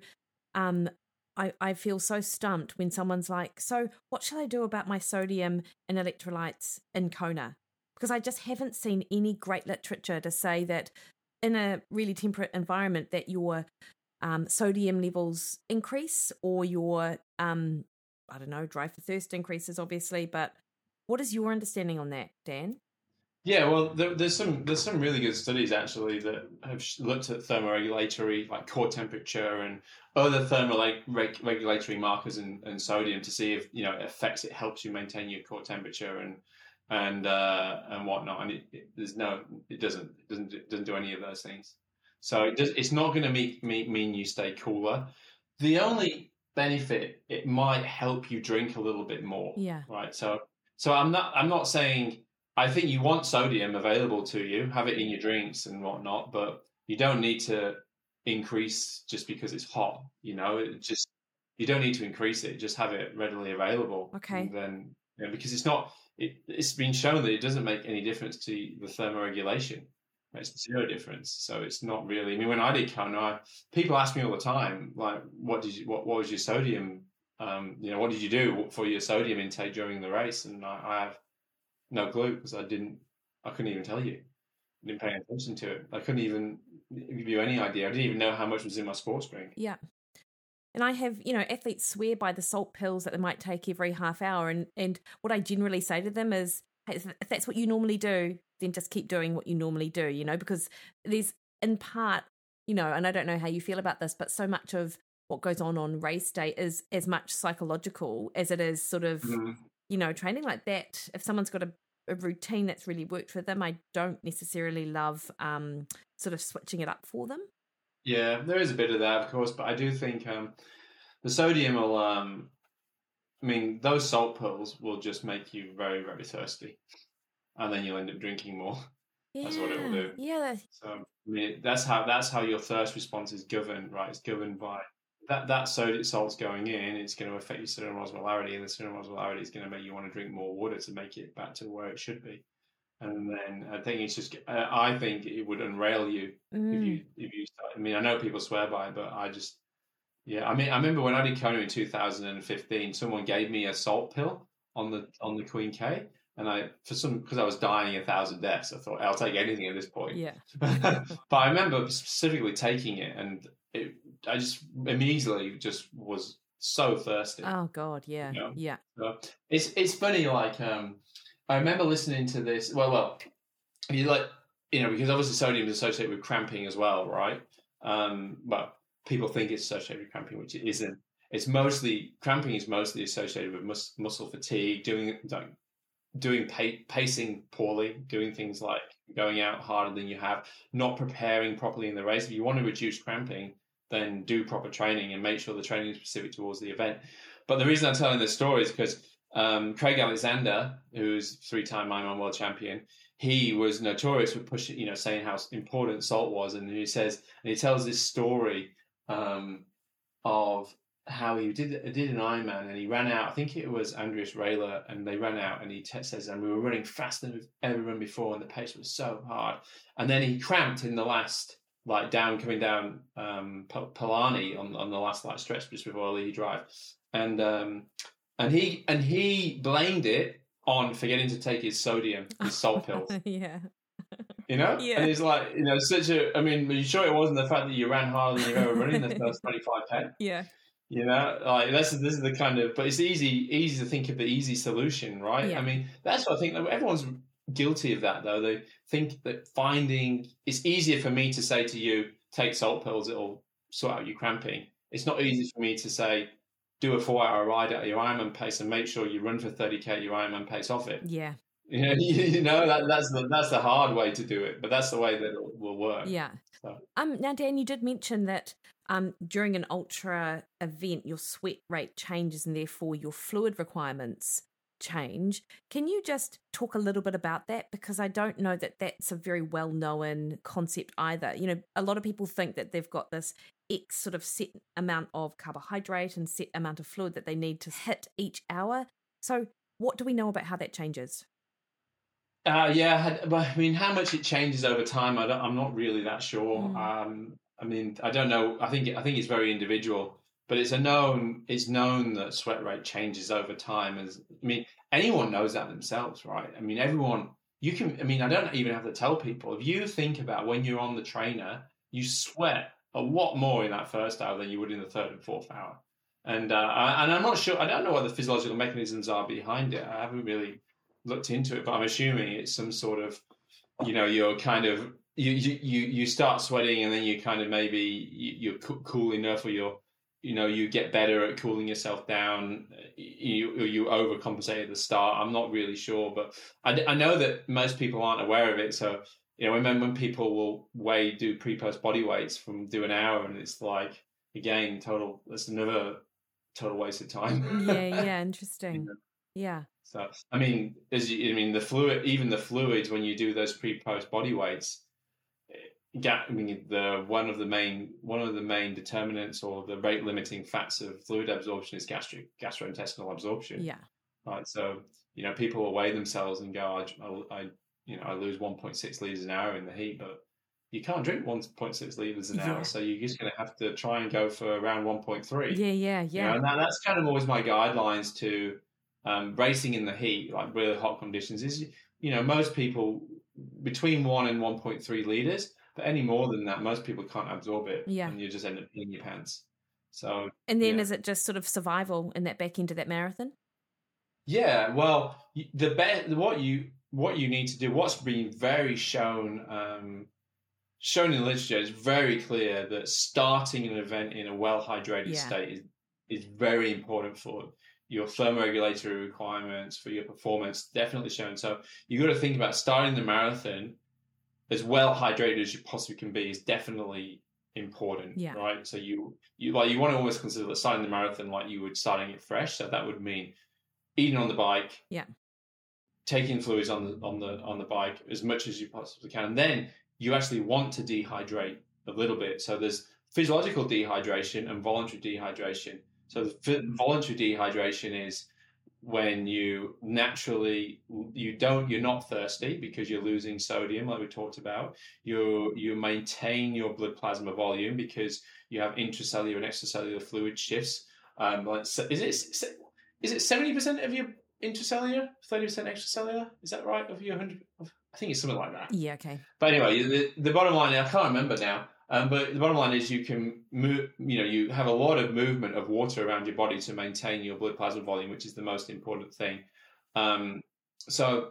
um I, I feel so stumped when someone's like, So what shall I do about my sodium and electrolytes in Kona? Because I just haven't seen any great literature to say that in a really temperate environment that your um, sodium levels increase or your um, I don't know, dry for thirst increases obviously, but what is your understanding on that, Dan? Yeah, well, there, there's some there's some really good studies actually that have looked at thermoregulatory, like core temperature and other thermoregulatory markers and, and sodium to see if you know it affects it helps you maintain your core temperature and and uh, and whatnot. And it, it, there's no, it doesn't it doesn't it doesn't do any of those things. So it does, it's not going to mean, mean mean you stay cooler. The only benefit it might help you drink a little bit more Yeah. right so so i'm not i'm not saying i think you want sodium available to you have it in your drinks and whatnot but you don't need to increase just because it's hot you know it just you don't need to increase it just have it readily available Okay. and then you know, because it's not it, it's been shown that it doesn't make any difference to the thermoregulation makes zero difference so it's not really i mean when i did Kona, I, people ask me all the time like what did you what, what was your sodium um, you know, what did you do for your sodium intake during the race? And I, I have no clue because I didn't I couldn't even tell you. I didn't pay attention to it. I couldn't even give you any idea. I didn't even know how much was in my sports drink. Yeah. And I have, you know, athletes swear by the salt pills that they might take every half hour. And, and what I generally say to them is, hey, if that's what you normally do, then just keep doing what you normally do, you know, because there's in part, you know, and I don't know how you feel about this, but so much of what goes on on race day is as much psychological as it is sort of, mm. you know, training like that. If someone's got a, a, routine that's really worked for them, I don't necessarily love um, sort of switching it up for them. Yeah, there is a bit of that, of course, but I do think um, the sodium will. Um, I mean, those salt pills will just make you very, very thirsty, and then you'll end up drinking more. [LAUGHS] Yeah, that's what it will do. Yeah. So I mean, that's how that's how your thirst response is governed, right? It's governed by that that sodium salt's going in. It's going to affect your serum osmolarity, and the serum osmolarity is going to make you want to drink more water to make it back to where it should be and then I think it's just uh, I think it would unrail you mm. if you mm. if you start. I mean, I know people swear by it, but I just yeah. I mean, I remember when I did Kona in 2015, someone gave me a salt pill on the on the Queen K, and I for some because I was dying a thousand deaths, I thought I'll take anything at this point. Yeah. [LAUGHS] but I remember specifically taking it, and it, I just immediately just was so thirsty. Oh God, yeah, you know? yeah. So it's it's funny, like um I remember listening to this. Well, well, you like you know because obviously sodium is associated with cramping as well, right? Um, but people think it's associated with cramping, which it isn't. It's mostly cramping is mostly associated with mus- muscle fatigue, doing like, doing pa- pacing poorly, doing things like going out harder than you have, not preparing properly in the race. If you want to reduce cramping, then do proper training and make sure the training is specific towards the event. But the reason I'm telling this story is because um, Craig Alexander, who's three-time Ironman world champion, he was notorious for pushing, you know, saying how important salt was, and he says, and he tells this story um, of how he did did an Ironman and he ran out. I think it was Andreas Raelert, and they ran out, and he t- says, and we were running faster than we've ever run before, and the pace was so hard, and then he cramped in the last like down coming down um, Palani on on the last like stretch just before Ali'i Drive, and um, and he and he blamed it on forgetting to take his sodium, his salt [LAUGHS] pills. yeah. You know? Yeah. And he's like, you know, such a I mean, are you sure it wasn't the fact that you ran harder than you've ever run in the [LAUGHS] first twenty five K? Yeah. You know, like this is this is the kind of but it's easy easy to think of the easy solution, right? Yeah. I mean, that's what I think everyone's guilty of that though. They think that finding it's easier for me to say to you, take salt pills, it'll sort out your cramping. It's not easy for me to say, do a four hour ride at your Ironman pace and make sure you run for 30k at your Ironman pace off it. Yeah. You [LAUGHS] know, you know that, that's the that's the hard way to do it, but that's the way that it will work. Yeah. So. Um. Now, Dan, you did mention that um during an ultra event, your sweat rate changes and therefore your fluid requirements change. Can you just talk a little bit about that? Because I don't know that that's a very well known concept either. You know, a lot of people think that they've got this X sort of set amount of carbohydrate and set amount of fluid that they need to hit each hour. So, what do we know about how that changes? Uh, yeah, I mean, how much it changes over time, I am not really that sure. Mm. Um, I mean, I don't know. I think I think it's very individual, but it's a known it's known that sweat rate changes over time. As I mean, anyone knows that themselves, right? I mean, everyone. You can. I mean, I don't even have to tell people. If you think about when you're on the trainer, you sweat a lot more in that first hour than you would in the third and fourth hour. And uh, and I'm not sure. I don't know what the physiological mechanisms are behind it. I haven't really looked into it, but I'm assuming it's some sort of, you know, you're kind of you you you start sweating and then you kind of maybe you're cool enough or you're you know you get better at cooling yourself down you you overcompensate at the start i'm not really sure but I, I know that most people aren't aware of it so you know, when when people will weigh do pre post body weights from do an hour, and it's like again total. That's another total waste of time. yeah, [LAUGHS] yeah, interesting. Yeah. So I mean, as you, I mean, the fluid, even the fluids when you do those pre post body weights. Eh, I mean, the one of the main one of the main determinants or the rate limiting facts of fluid absorption is gastric gastrointestinal absorption. Yeah. Right. So you know, people will weigh themselves and go, I, I you know, I lose 1.6 liters an hour in the heat, but you can't drink 1.6 liters an yeah. hour, so you're just going to have to try and go for around 1.3. Yeah, yeah, yeah. You know, and that, that's kind of always my guidelines to um, racing in the heat, like really hot conditions. Is you know most people between one and one point three liters. But any more than that, most people can't absorb it. Yeah. and you just end up peeing your pants. So And then yeah. is it just sort of survival in that back end of that marathon? Yeah, well, the be- what you what you need to do, what's been very shown um, shown in the literature, is very clear that starting an event in a well hydrated Yeah. state is is very important for your thermoregulatory requirements for your performance. Definitely shown. So you've got to think about starting the marathon as well hydrated as you possibly can be is definitely important. Yeah. Right. So you you like you want to always consider that starting the marathon like you would starting it fresh. So that would mean eating on the bike. Yeah. Taking fluids on the on the on the bike as much as you possibly can. And then you actually want to dehydrate a little bit. So there's physiological dehydration and voluntary dehydration. So the voluntary dehydration is when you naturally you don't you're not thirsty because you're losing sodium like we talked about. You you maintain your blood plasma volume because you have intracellular and extracellular fluid shifts. Um like so is it is it 70% of your intracellular 30% extracellular? Is that right? Of your 100 i think it's something like that. Yeah, okay. but anyway, the, the bottom line, I can't remember now, um, but the bottom line is you can move, you know, you have a lot of movement of water around your body to maintain your blood plasma volume, which is the most important thing. Um, so,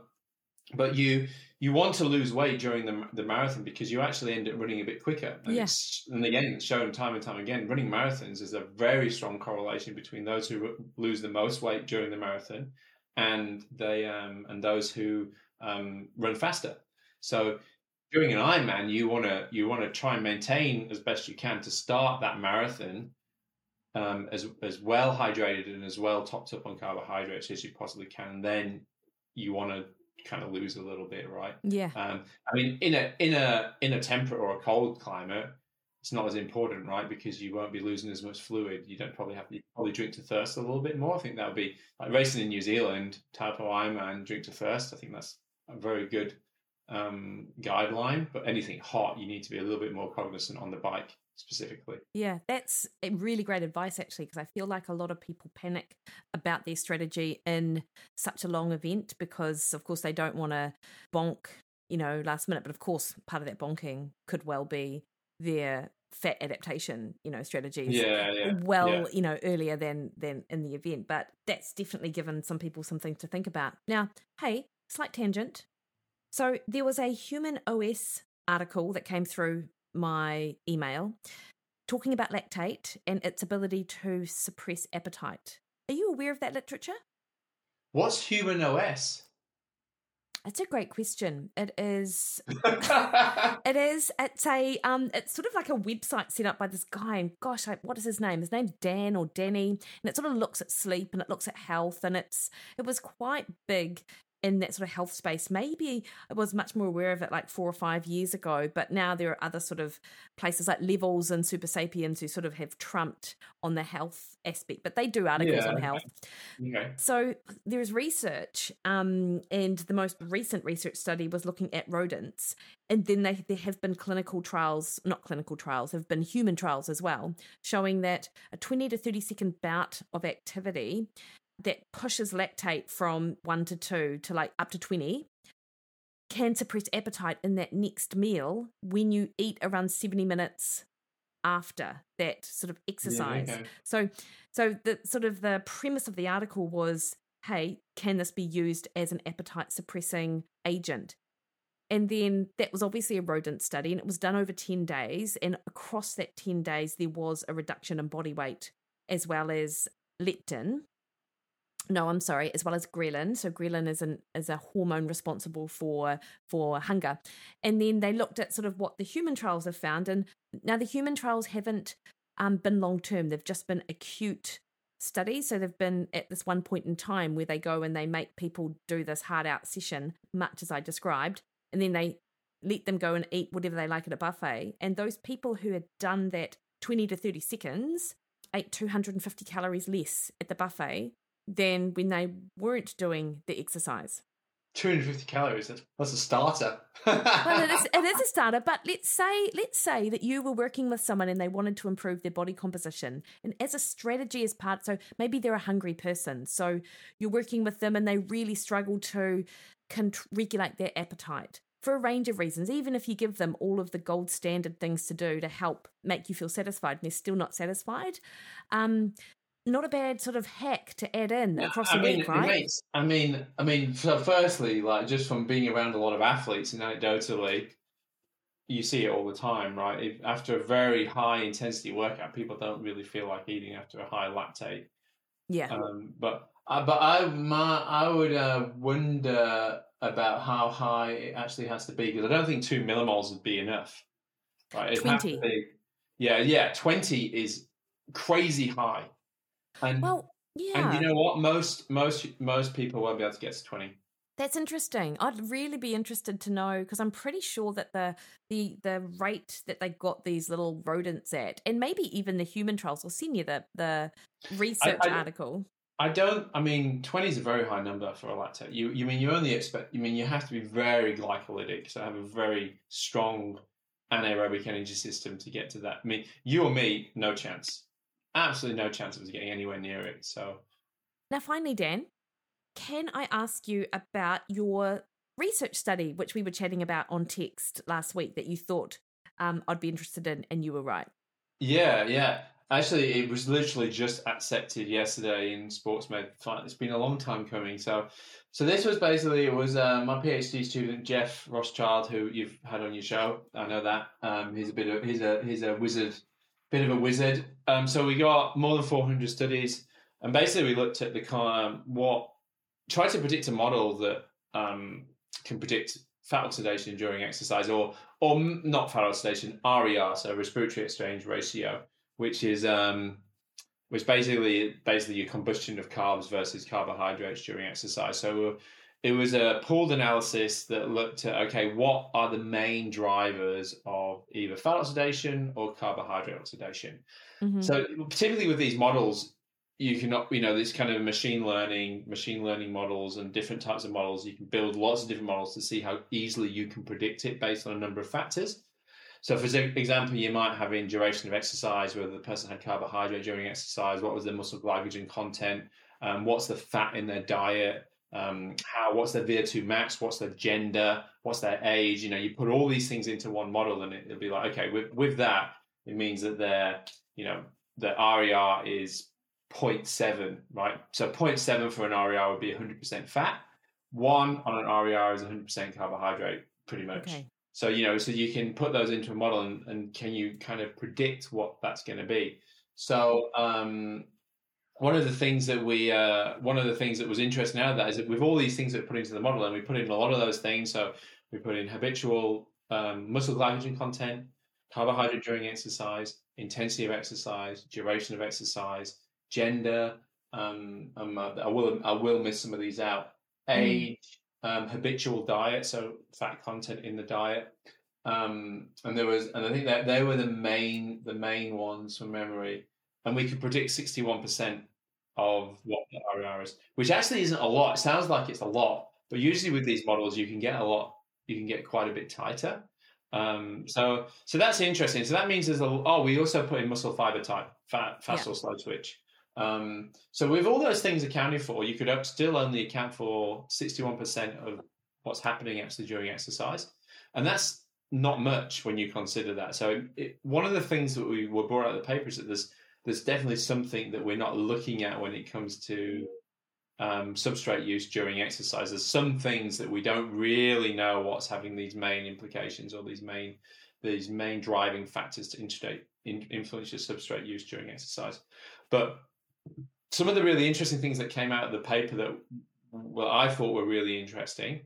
but you you want to lose weight during the, the marathon because you actually end up running a bit quicker. And, it's, and again, it's shown time and time again, running marathons is a very strong correlation between those who ru- lose the most weight during the marathon and they um, and those who um, run faster. So during an Ironman, you want to you want to try and maintain as best you can to start that marathon um, as as well hydrated and as well topped up on carbohydrates as you possibly can. And then you want to kind of lose a little bit, right? Yeah. Um, I mean, in a in a in a temperate or a cold climate, it's not as important, right? Because you won't be losing as much fluid. You don't probably have to you probably drink to thirst a little bit more. I think that would be like racing in New Zealand, Taupo Ironman, drink to thirst. I think that's a very good um, guideline. But anything hot, you need to be a little bit more cognizant on the bike specifically. Yeah, that's really great advice actually, because I feel like a lot of people panic about their strategy in such a long event because, of course, they don't want to bonk, you know, last minute. But of course, part of that bonking could well be their fat adaptation, you know, strategies. Yeah, yeah. Well, yeah. you know, earlier than than in the event, but that's definitely given some people something to think about. Now, hey, slight tangent. So there was a Human OS article that came through my email talking about lactate and its ability to suppress appetite. Are you aware of that literature? What's human OS? It's a great question. It is [LAUGHS] It is. It's a um. It's sort of like a website set up by this guy. And gosh, I, what is his name? His name's Dan or Danny, and it sort of looks at sleep and it looks at health, and it's it was quite big in that sort of health space. Maybe I was much more aware of it like four or five years ago, but now there are other sort of places like Levels and Supersapiens who sort of have trumped on the health aspect, but they do articles Yeah, on health. okay. So there's research, um, and the most recent research study was looking at rodents, and then they, there have been clinical trials, not clinical trials, have been human trials as well, showing that a 20 to 30 second bout of activity that pushes lactate from one to two to like up to 20 can suppress appetite in that next meal when you eat around 70 minutes after that sort of exercise. okay. So so the sort of the premise of the article was, hey, can this be used as an appetite suppressing agent? And then that was obviously a rodent study and it was done over 10 days. And across that 10 days, there was a reduction in body weight as well as leptin. No, I'm sorry, as well as ghrelin. So ghrelin is an is a hormone responsible for for hunger. And then they looked at sort of what the human trials have found. And now the human trials haven't um, been long term. They've just been acute studies. So they've been at this one point in time where they go and they make people do this hard out session, much as I described, and then they let them go and eat whatever they like at a buffet. And those people who had done that 20 to 30 seconds ate 250 calories less at the buffet than when they weren't doing the exercise. 250 calories. That's, that's a starter. [LAUGHS] well, it is, it is a starter, but let's say let's say that you were working with someone and they wanted to improve their body composition, and as a strategy, as part, so maybe they're a hungry person, so you're working with them and they really struggle to con- regulate their appetite. for a range of reasons, even if you give them all of the gold standard things to do to help make you feel satisfied and they're still not satisfied, um, not a bad sort of hack to add in across the mean, week, right? Makes, I mean, I mean, so firstly, like just from being around a lot of athletes and anecdotally, you see it all the time, right? If, after a very high intensity workout, people don't really feel like eating after a high lactate. Yeah. Um, but uh, but I my I would uh, wonder about how high it actually has to be because I don't think two millimoles would be enough. Right? It twenty. Be, yeah, yeah. Twenty is crazy high. And well, yeah. And you know what? Most most most people won't be able to get to twenty. That's interesting. I'd really be interested to know because I'm pretty sure that the the the rate that they got these little rodents at, and maybe even the human trials, will send you the the research I, I, article. I don't. I mean, twenty is a very high number for a lactate. You you mean you only expect? You mean you have to be very glycolytic, so have a very strong anaerobic energy system to get to that. I mean, you or me, no chance. Absolutely no chance of us getting anywhere near it. So now, finally, Dan, can I ask you about your research study, which we were chatting about on text last week, that you thought um, I'd be interested in, and you were right? Yeah, yeah. Actually, it was literally just accepted yesterday in SportsMed. It's been a long time coming. So, so this was basically it was uh, my PhD student Jeff Rothschild, who you've had on your show. I know that um, he's a bit of he's a he's a wizard, bit of a wizard. Um, so we got more than four hundred studies, and basically we looked at the um, what tried to predict a model that um, can predict fat oxidation during exercise, or or not fat oxidation, RER, so respiratory exchange ratio which is um, which basically basically your combustion of carbs versus carbohydrates during exercise. So it was a pooled analysis that looked at okay, what are the main drivers of either fat oxidation or carbohydrate oxidation? Mm-hmm. So particularly with these models, you can you know this kind of machine learning machine learning models and different types of models you can build lots of different models to see how easily you can predict it based on a number of factors so, for example, you might have in duration of exercise whether the person had carbohydrate during exercise, what was their muscle glycogen content, um, what's the fat in their diet, um, how what's their VO2 max, what's their gender, what's their age. You know, you put all these things into one model, and it, will be like, okay, with with that, it means that their you know the RER is 0.7, right? So 0.7 for an RER would be 100% fat. One on an RER is 100% carbohydrate, pretty much. Okay. So you know, so you can put those into a model, and, and can you kind of predict what that's going to be? So um, one of the things that we, uh, one of the things that was interesting out of that is that with all these things that we put into the model, and we put in a lot of those things. So we put in habitual um, muscle glycogen content, carbohydrate during exercise, intensity of exercise, duration of exercise, gender. Um, um I will I will miss some of these out. Mm. Age, um, habitual diet, so fat content in the diet. Um, and there was, and I think that they were the main, the main ones from memory. And we could predict sixty-one percent of what the RER is, which actually isn't a lot. It sounds like it's a lot, but usually with these models, you can get a lot, you can get quite a bit tighter. Um, so, so that's interesting. So that means there's a. Oh, we also put in muscle fiber type, fat, fast yeah. or slow twitch. Um, so with all those things accounted for, you could still only account for 61% of what's happening actually during exercise. And that's not much when you consider that. So it, one of the things that we were brought out of the paper is that there's, there's definitely something that we're not looking at when it comes to um, substrate use during exercise. There's some things that we don't really know what's having these main implications or these main these main driving factors to in, influence your substrate use during exercise. But some of the really interesting things that came out of the paper that well I thought were really interesting.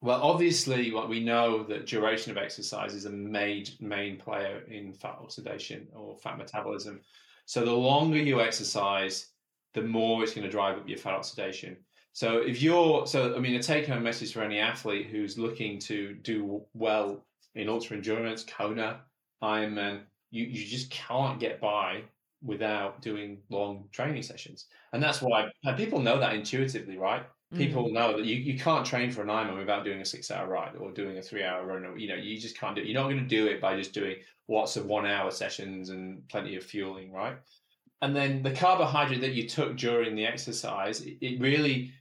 Well, obviously, what we know that duration of exercise is a main main player in fat oxidation or fat metabolism. So the longer you exercise, the more it's going to drive up your fat oxidation. So if you're so I mean a take home message for any athlete who's looking to do well in ultra endurance, Kona, Ironman, you, you just can't get by without doing long training sessions. And that's why people know that intuitively, right? People mm. know that you, you can't train for an Ironman without doing a six hour ride or doing a three hour run. Or, you know, you just can't do it. You're not going to do it by just doing lots of one hour sessions and plenty of fueling, right? And then the carbohydrate that you took during the exercise, it, it really,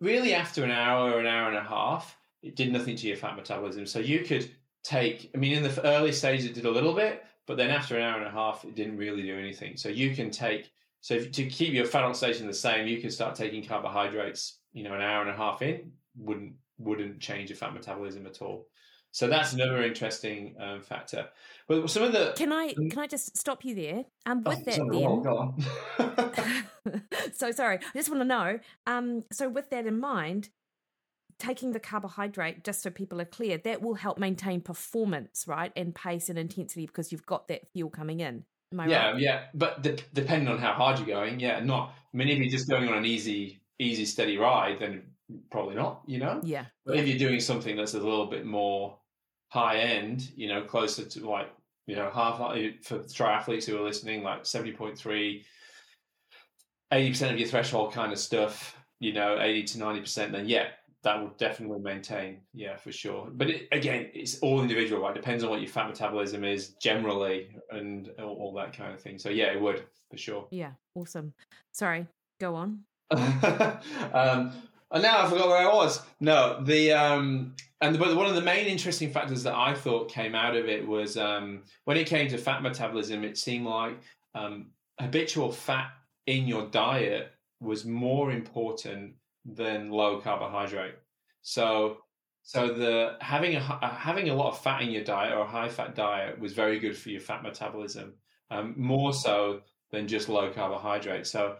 really after an hour, an hour and a half, it did nothing to your fat metabolism. So you could take, I mean, in the early stages, it did a little bit, but then after an hour and a half, it didn't really do anything. So you can take, so if, to keep your fat oxidation the same, you can start taking carbohydrates, you know, an hour and a half in, wouldn't wouldn't change your fat metabolism at all. So that's another interesting um, factor. But some of the can I can I just stop you there? Um, with oh, that sorry, then. [LAUGHS] so sorry, I just want to know. Um, so with that in mind, taking the carbohydrate, just so people are clear, that will help maintain performance, right, and pace and intensity because you've got that fuel coming in. Am yeah, right? yeah. But de- depending on how hard you're going, yeah, not. I mean, if you're just going on an easy, easy, steady ride, then probably not. You know. Yeah. But if you're doing something that's a little bit more high end, you know, closer to like you know half uh, for triathletes who are listening, like seventy point three. 80% of your threshold kind of stuff, you know, 80 to 90%, then yeah, that will definitely maintain. Yeah, for sure. But it, again, it's all individual, right? Depends on what your fat metabolism is generally and all, all that kind of thing. So yeah, it would for sure. Yeah, awesome. Sorry, go on. [LAUGHS] um, and now I forgot where I was. No, the um, and the, but one of the main interesting factors that I thought came out of it was um, when it came to fat metabolism, it seemed like um, habitual fat in your diet was more important than low carbohydrate. So so the having a having a lot of fat in your diet or a high fat diet was very good for your fat metabolism, um, more so than just low carbohydrate. So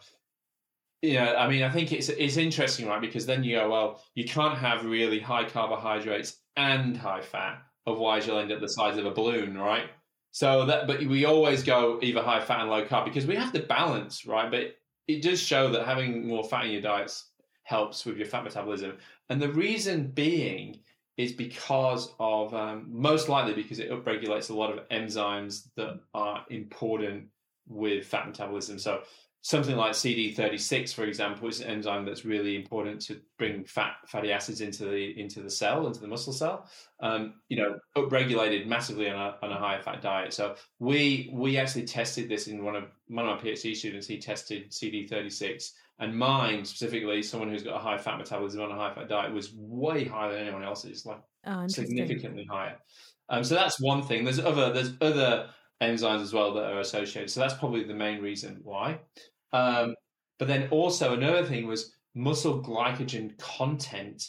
yeah, I mean, I think it's it's interesting, right? Because then you go, well, you can't have really high carbohydrates and high fat, otherwise you'll end up the size of a balloon, right? So that, but we always go either high fat and low carb because we have to balance, right? But it does show that having more fat in your diets helps with your fat metabolism. And the reason being is because of um, most likely because it upregulates a lot of enzymes that are important with fat metabolism. So something like CD36, for example, is an enzyme that's really important to bring fat fatty acids into the into the cell, into the muscle cell. Um, you know, upregulated massively on a on a higher fat diet. So we we actually tested this in one of one of my PhD students. He tested CD36, and mine specifically, someone who's got a high fat metabolism on a high fat diet, was way higher than anyone else's, like oh, significantly higher. Um, so that's one thing. There's other there's other enzymes as well that are associated. So that's probably the main reason why. Um, but then also another thing was muscle glycogen content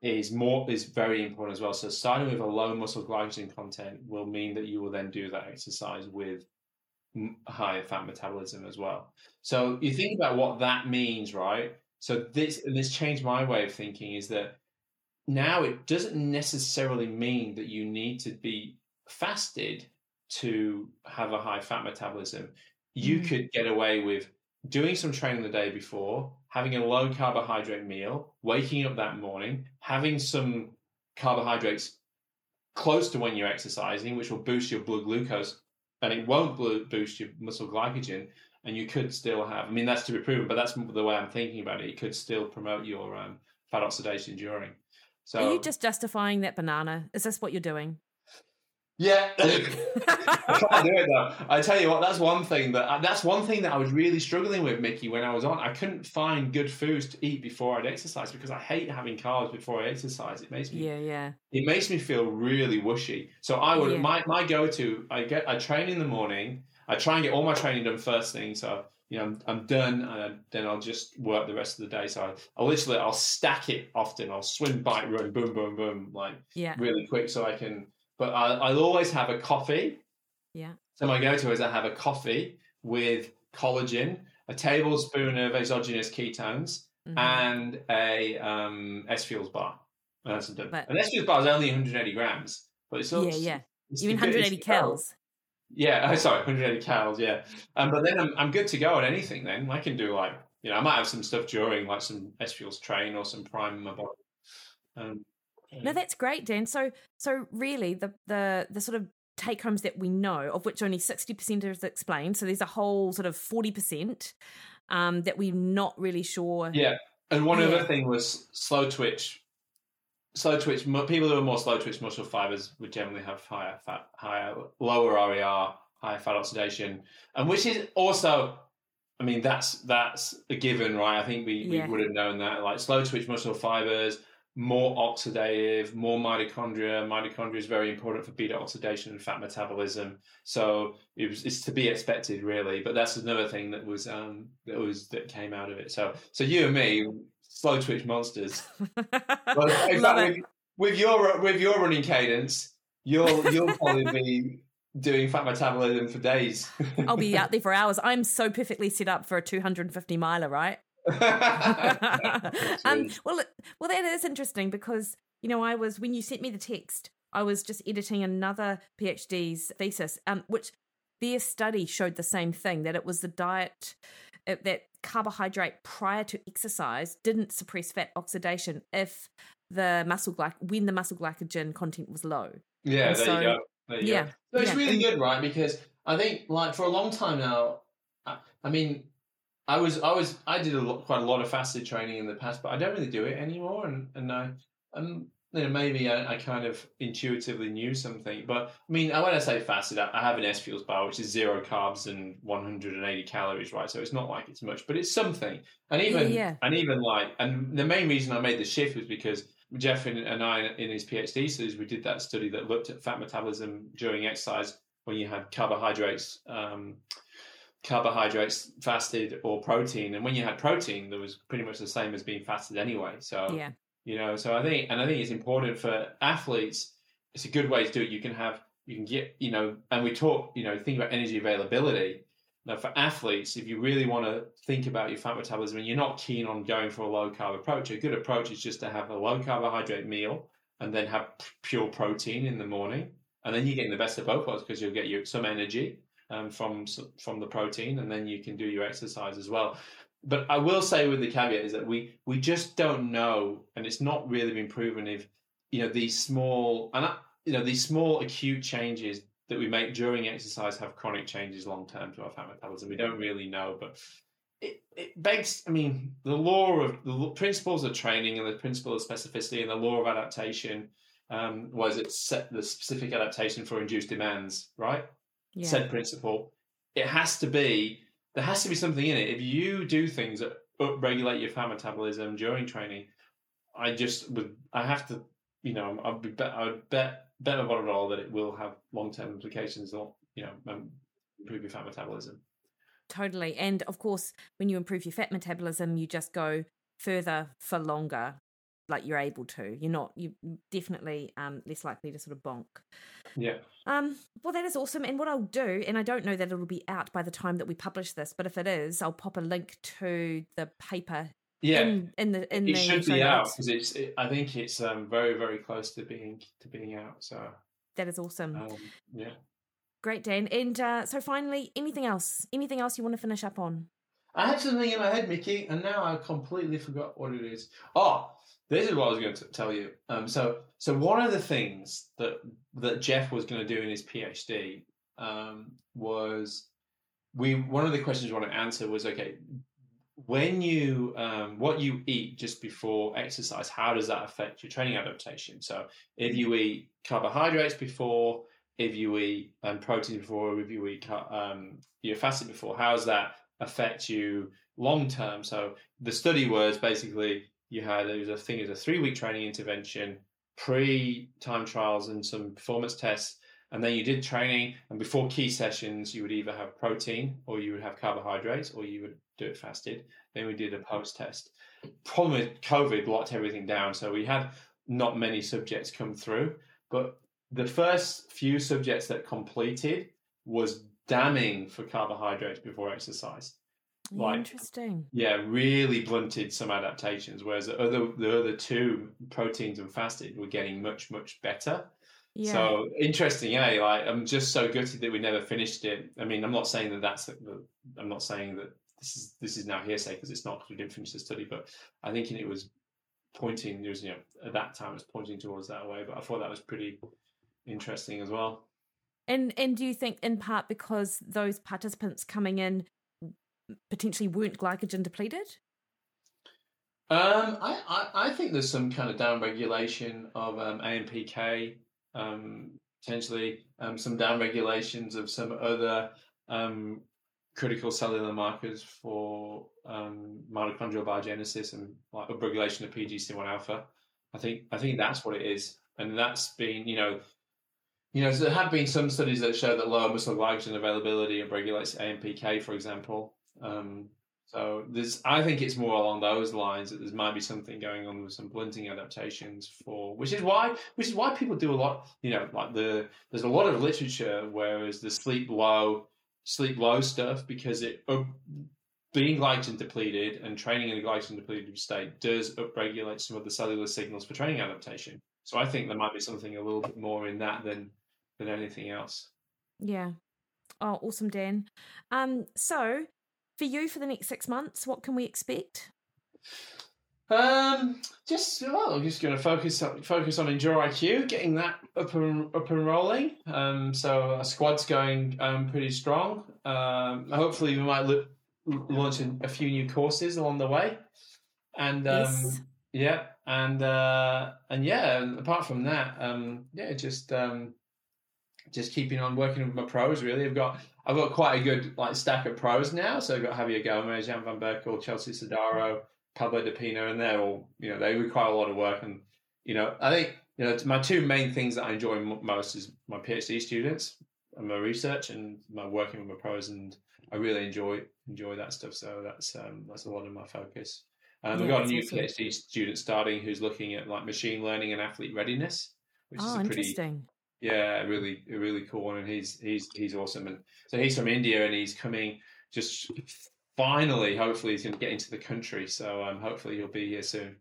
is more is very important as well. So starting with a low muscle glycogen content will mean that you will then do that exercise with higher fat metabolism as well. So you think about what that means, right? So this and this changed my way of thinking is that now it doesn't necessarily mean that you need to be fasted to have a high fat metabolism you mm. could get away with doing some training the day before, having a low carbohydrate meal, waking up that morning, having some carbohydrates close to when you're exercising, which will boost your blood glucose and it won't boost your muscle glycogen. And you could still have, I mean, that's to be proven, but that's the way I'm thinking about it. It could still promote your um, fat oxidation during. So, Are you just justifying that banana? Is this what you're doing? Yeah, [LAUGHS] I can't do it though. I tell you what, that's one thing that uh, that's one thing that I was really struggling with, Mikki, when I was on. I couldn't find good foods to eat before I'd exercise because I hate having carbs before I exercise. It makes me yeah, yeah. It makes me feel really wushy. So I would yeah. my my go to. I get I train in the morning. I try and get all my training done first thing. So you know, I'm, I'm done, and then I'll just work the rest of the day. So I, I literally I'll stack it often. I'll swim, bike, run, boom, boom, boom, like yeah. really quick, so I can but I, will always have a coffee. Yeah. So my go-to is I have a coffee with collagen, a tablespoon of exogenous ketones, mm-hmm. and a um, S Fuels bar. And that's done. But, an S Fuels bar is only 180 grams, but it's also, yeah, yeah. You mean 180 calories? Yeah, oh, [LAUGHS] sorry, 180 calories. Yeah, um, but then I'm I'm good to go on anything. Then I can do like you know I might have some stuff during like some S Fuels train or some prime in my body. Um, no, that's great, Dan. So, so really, the the the sort of take homes that we know, of which only sixty percent is explained. So there's a whole sort of forty percent um, that we're not really sure. Yeah, and one yeah. other thing was slow twitch. Slow twitch. People who are more slow twitch muscle fibers would generally have higher fat, higher, lower RER, higher fat oxidation, and which is also I mean, that's that's a given, right? I think we, yeah. we would have known that. Like slow twitch muscle fibers more oxidative, more mitochondria. Mitochondria is very important for beta oxidation and fat metabolism. So it was, it's to be expected, really. But that's another thing that was um, that was that came out of it. So so you and me, slow twitch monsters. [LAUGHS] well, fact, with, with, your with your running cadence, you'll you'll probably be doing fat metabolism for days. I'll be [LAUGHS] out there for hours. I'm so perfectly set up for a 250 miler, right? [LAUGHS] um, well, well, that is interesting because you know I was when you sent me the text, I was just editing another PhD's thesis, um, which their study showed the same thing that it was the diet that carbohydrate prior to exercise didn't suppress fat oxidation if the muscle glyc when the muscle glycogen content was low. Yeah, and there so, you go. There you yeah, go. So it's yeah. really good, right? Because I think, like, for a long time now, I, I mean, I was I was I did a lot, quite a lot of fasted training in the past, but I don't really do it anymore. And and I um you know maybe I, I kind of intuitively knew something, but I mean when I say fasted, I, I have an S Fuels bar which is zero carbs and 180 calories, right? So it's not like it's much, but it's something. And even yeah. and even like and the main reason I made the shift was because Jeff and I in his PhD studies we did that study that looked at fat metabolism during exercise when you had carbohydrates. Um, carbohydrates fasted or protein. And when you had protein there was pretty much the same as being fasted anyway. So yeah. you know so i think and i think it's important for athletes it's a good way to do it. You can have you can get you know and we talk you know think about energy availability. Now for athletes if you really want to think about your fat metabolism and you're not keen on going for a low carb approach a good approach is just to have a low carbohydrate meal and then have pure protein in the morning. And then you're getting the best of both worlds because you'll get you some energy um, from from the protein, and then you can do your exercise as well. But I will say with the caveat is that we we just don't know, and it's not really been proven if you know these small and I, you know these small acute changes that we make during exercise have chronic changes long term to our fat metabolism. We don't really know, but it, it begs. I mean, the law of the principles of training and the principle of specificity and the law of adaptation um, was it set the specific adaptation for induced demands, right? Yeah. SAID principle, it has to be there has to be something in it. If you do things that upregulate your fat metabolism during training, I just would I have to you know I'd be bet I would bet bet my bottom dollar that it will have long term implications or you know um, improve your fat metabolism. Totally, and of course, when you improve your fat metabolism, you just go further for longer like you're able to. You're not. You're definitely um, less likely to sort of bonk. Yeah. Um. Well, that is awesome. And what I'll do, and I don't know that it'll be out by the time that we publish this, but if it is, I'll pop a link to the paper. Yeah. In, the in the in it the should be out because it's. It, I think it's um very very close to being to being out. So that is awesome. Um, yeah. Great, Dan. And uh, so finally, anything else? Anything else you want to finish up on? I had something in my head, Mikki, and now I completely forgot what it is. Oh, this is what I was going to tell you. Um, so, so one of the things that that Jeff was going to do in his PhD um, was we. One of the questions we want to answer was okay. When you um, what you eat just before exercise, how does that affect your training adaptation? So, if you eat carbohydrates before, if you eat um, protein before, if you eat um, you're fasted before, how does that affect you long term? So, the study was basically you had it was a thing it was a three week training intervention, pre time trials and some performance tests, and then you did training. And before key sessions, you would either have protein or you would have carbohydrates or you would do it fasted. Then we did a post test. Problem with COVID locked everything down, so we had not many subjects come through. But the first few subjects that completed was damning for carbohydrates before exercise. Like, Interesting. Yeah, really blunted some adaptations, whereas the other the other two proteins and fasted were getting much much better. Yeah. So interesting, yeah. Like I'm just so gutted that we never finished it. I mean, I'm not saying that that's I'm not saying that this is this is now hearsay because it's not because we didn't finish the study, but I think it was pointing. It was you know at that time it was pointing towards that way. But I thought that was pretty interesting as well. And and do you think in part because those participants coming in potentially weren't glycogen depleted? Um, I, I, I, think there's some kind of downregulation of um, AMPK, um, potentially um, some downregulations of some other um, critical cellular markers for um, mitochondrial biogenesis and like upregulation of PGC1 alpha. I think I think that's what it is, and that's been you know. You know, so there have been some studies that show that lower muscle glycogen availability regulates AMPK, for example. Um, so there's, I think it's more along those lines that there might be something going on with some blunting adaptations for, which is why, which is why people do a lot. You know, like the there's a lot of literature whereas the sleep low, sleep low stuff because it being glycogen depleted and training in a glycogen depleted state does upregulate some of the cellular signals for training adaptation. So I think there might be something a little bit more in that than than anything else. Yeah. Oh, awesome, Dan. Um, so for you for the next six months, what can we expect? Um, just well, I'm just going to focus on, focus on Endure IQ, getting that up and up and rolling. Um, so our squad's going um, pretty strong. Um, hopefully we might look, launch a few new courses along the way, and um, yes. yeah, and uh, and yeah, and apart from that, um, yeah, just um, just keeping on working with my pros. Really, I've got I've got quite a good like stack of pros now. So I've got Javier Gomez, Jan van Berkel, Chelsea Sodaro, Pablo Dapena, and they're all you know they require a lot of work. And you know I think you know my two main things that I enjoy most is my PhD students and my research and my working with my pros, and I really enjoy enjoy that stuff. So that's um, that's a lot of my focus. Um, yeah, we've got a new awesome. PhD student starting who's looking at like machine learning and athlete readiness, which oh, is a pretty yeah, really, really cool one, and he's he's he's awesome. And so he's from India, and he's coming just finally. Hopefully, he's going to get into the country. So um, hopefully, he'll be here soon.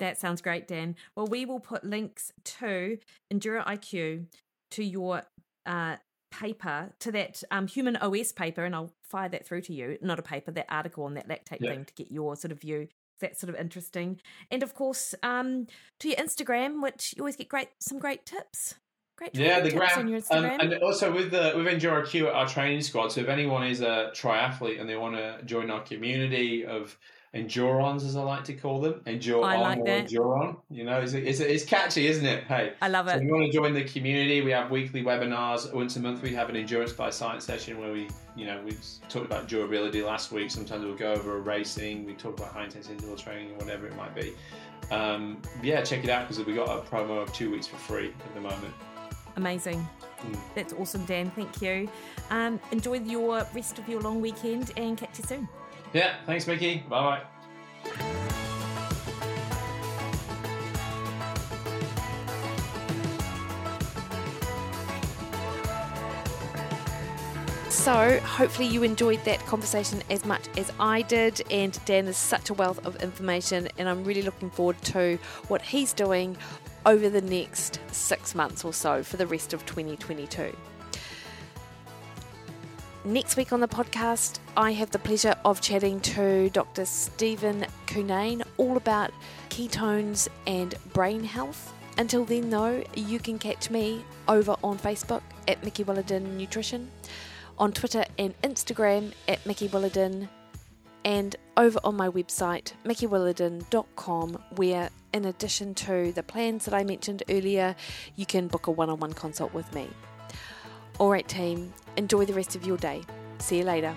That sounds great, Dan. Well, we will put links to Endure IQ, to your uh, paper, to that um, human OS paper, and I'll fire that through to you. Not a paper, that article on that lactate yeah. thing to get your sort of view. That's sort of interesting. And of course, um, to your Instagram, which you always get great some great tips. Great. Yeah, the gram, um, and also with the with Endure IQ at our training squad. So if anyone is a triathlete and they want to join our community of endurons, as I like to call them, endure I like that. enduron. You know, it's, it's, it's catchy, isn't it? Hey, I love it. So if you want to join the community, we have weekly webinars. Once a month, we have an endurance by science session where we, you know, we talked about durability last week. Sometimes we'll go over a racing. We talk about high intensity interval training or whatever it might be. Um, yeah, check it out because we got a promo of two weeks for free at the moment. Amazing. Mm. That's awesome, Dan. Thank you. Um, enjoy your rest of your long weekend and catch you soon. Yeah, thanks, Mikki. Bye bye. So, hopefully, you enjoyed that conversation as much as I did. And Dan is such a wealth of information, and I'm really looking forward to what he's doing over the next six months or so for the rest of 2022. Next week on the podcast, I have the pleasure of chatting to Dr. Stephen Cunnane all about ketones and brain health. Until then, though, you can catch me over on Facebook at Mikki Williden Nutrition, on Twitter and Instagram at Mikki Williden, and over on my website, mikkiwilliden.com, where in addition to the plans that I mentioned earlier, you can book a one on one consult with me. Alright, team, enjoy the rest of your day. See you later.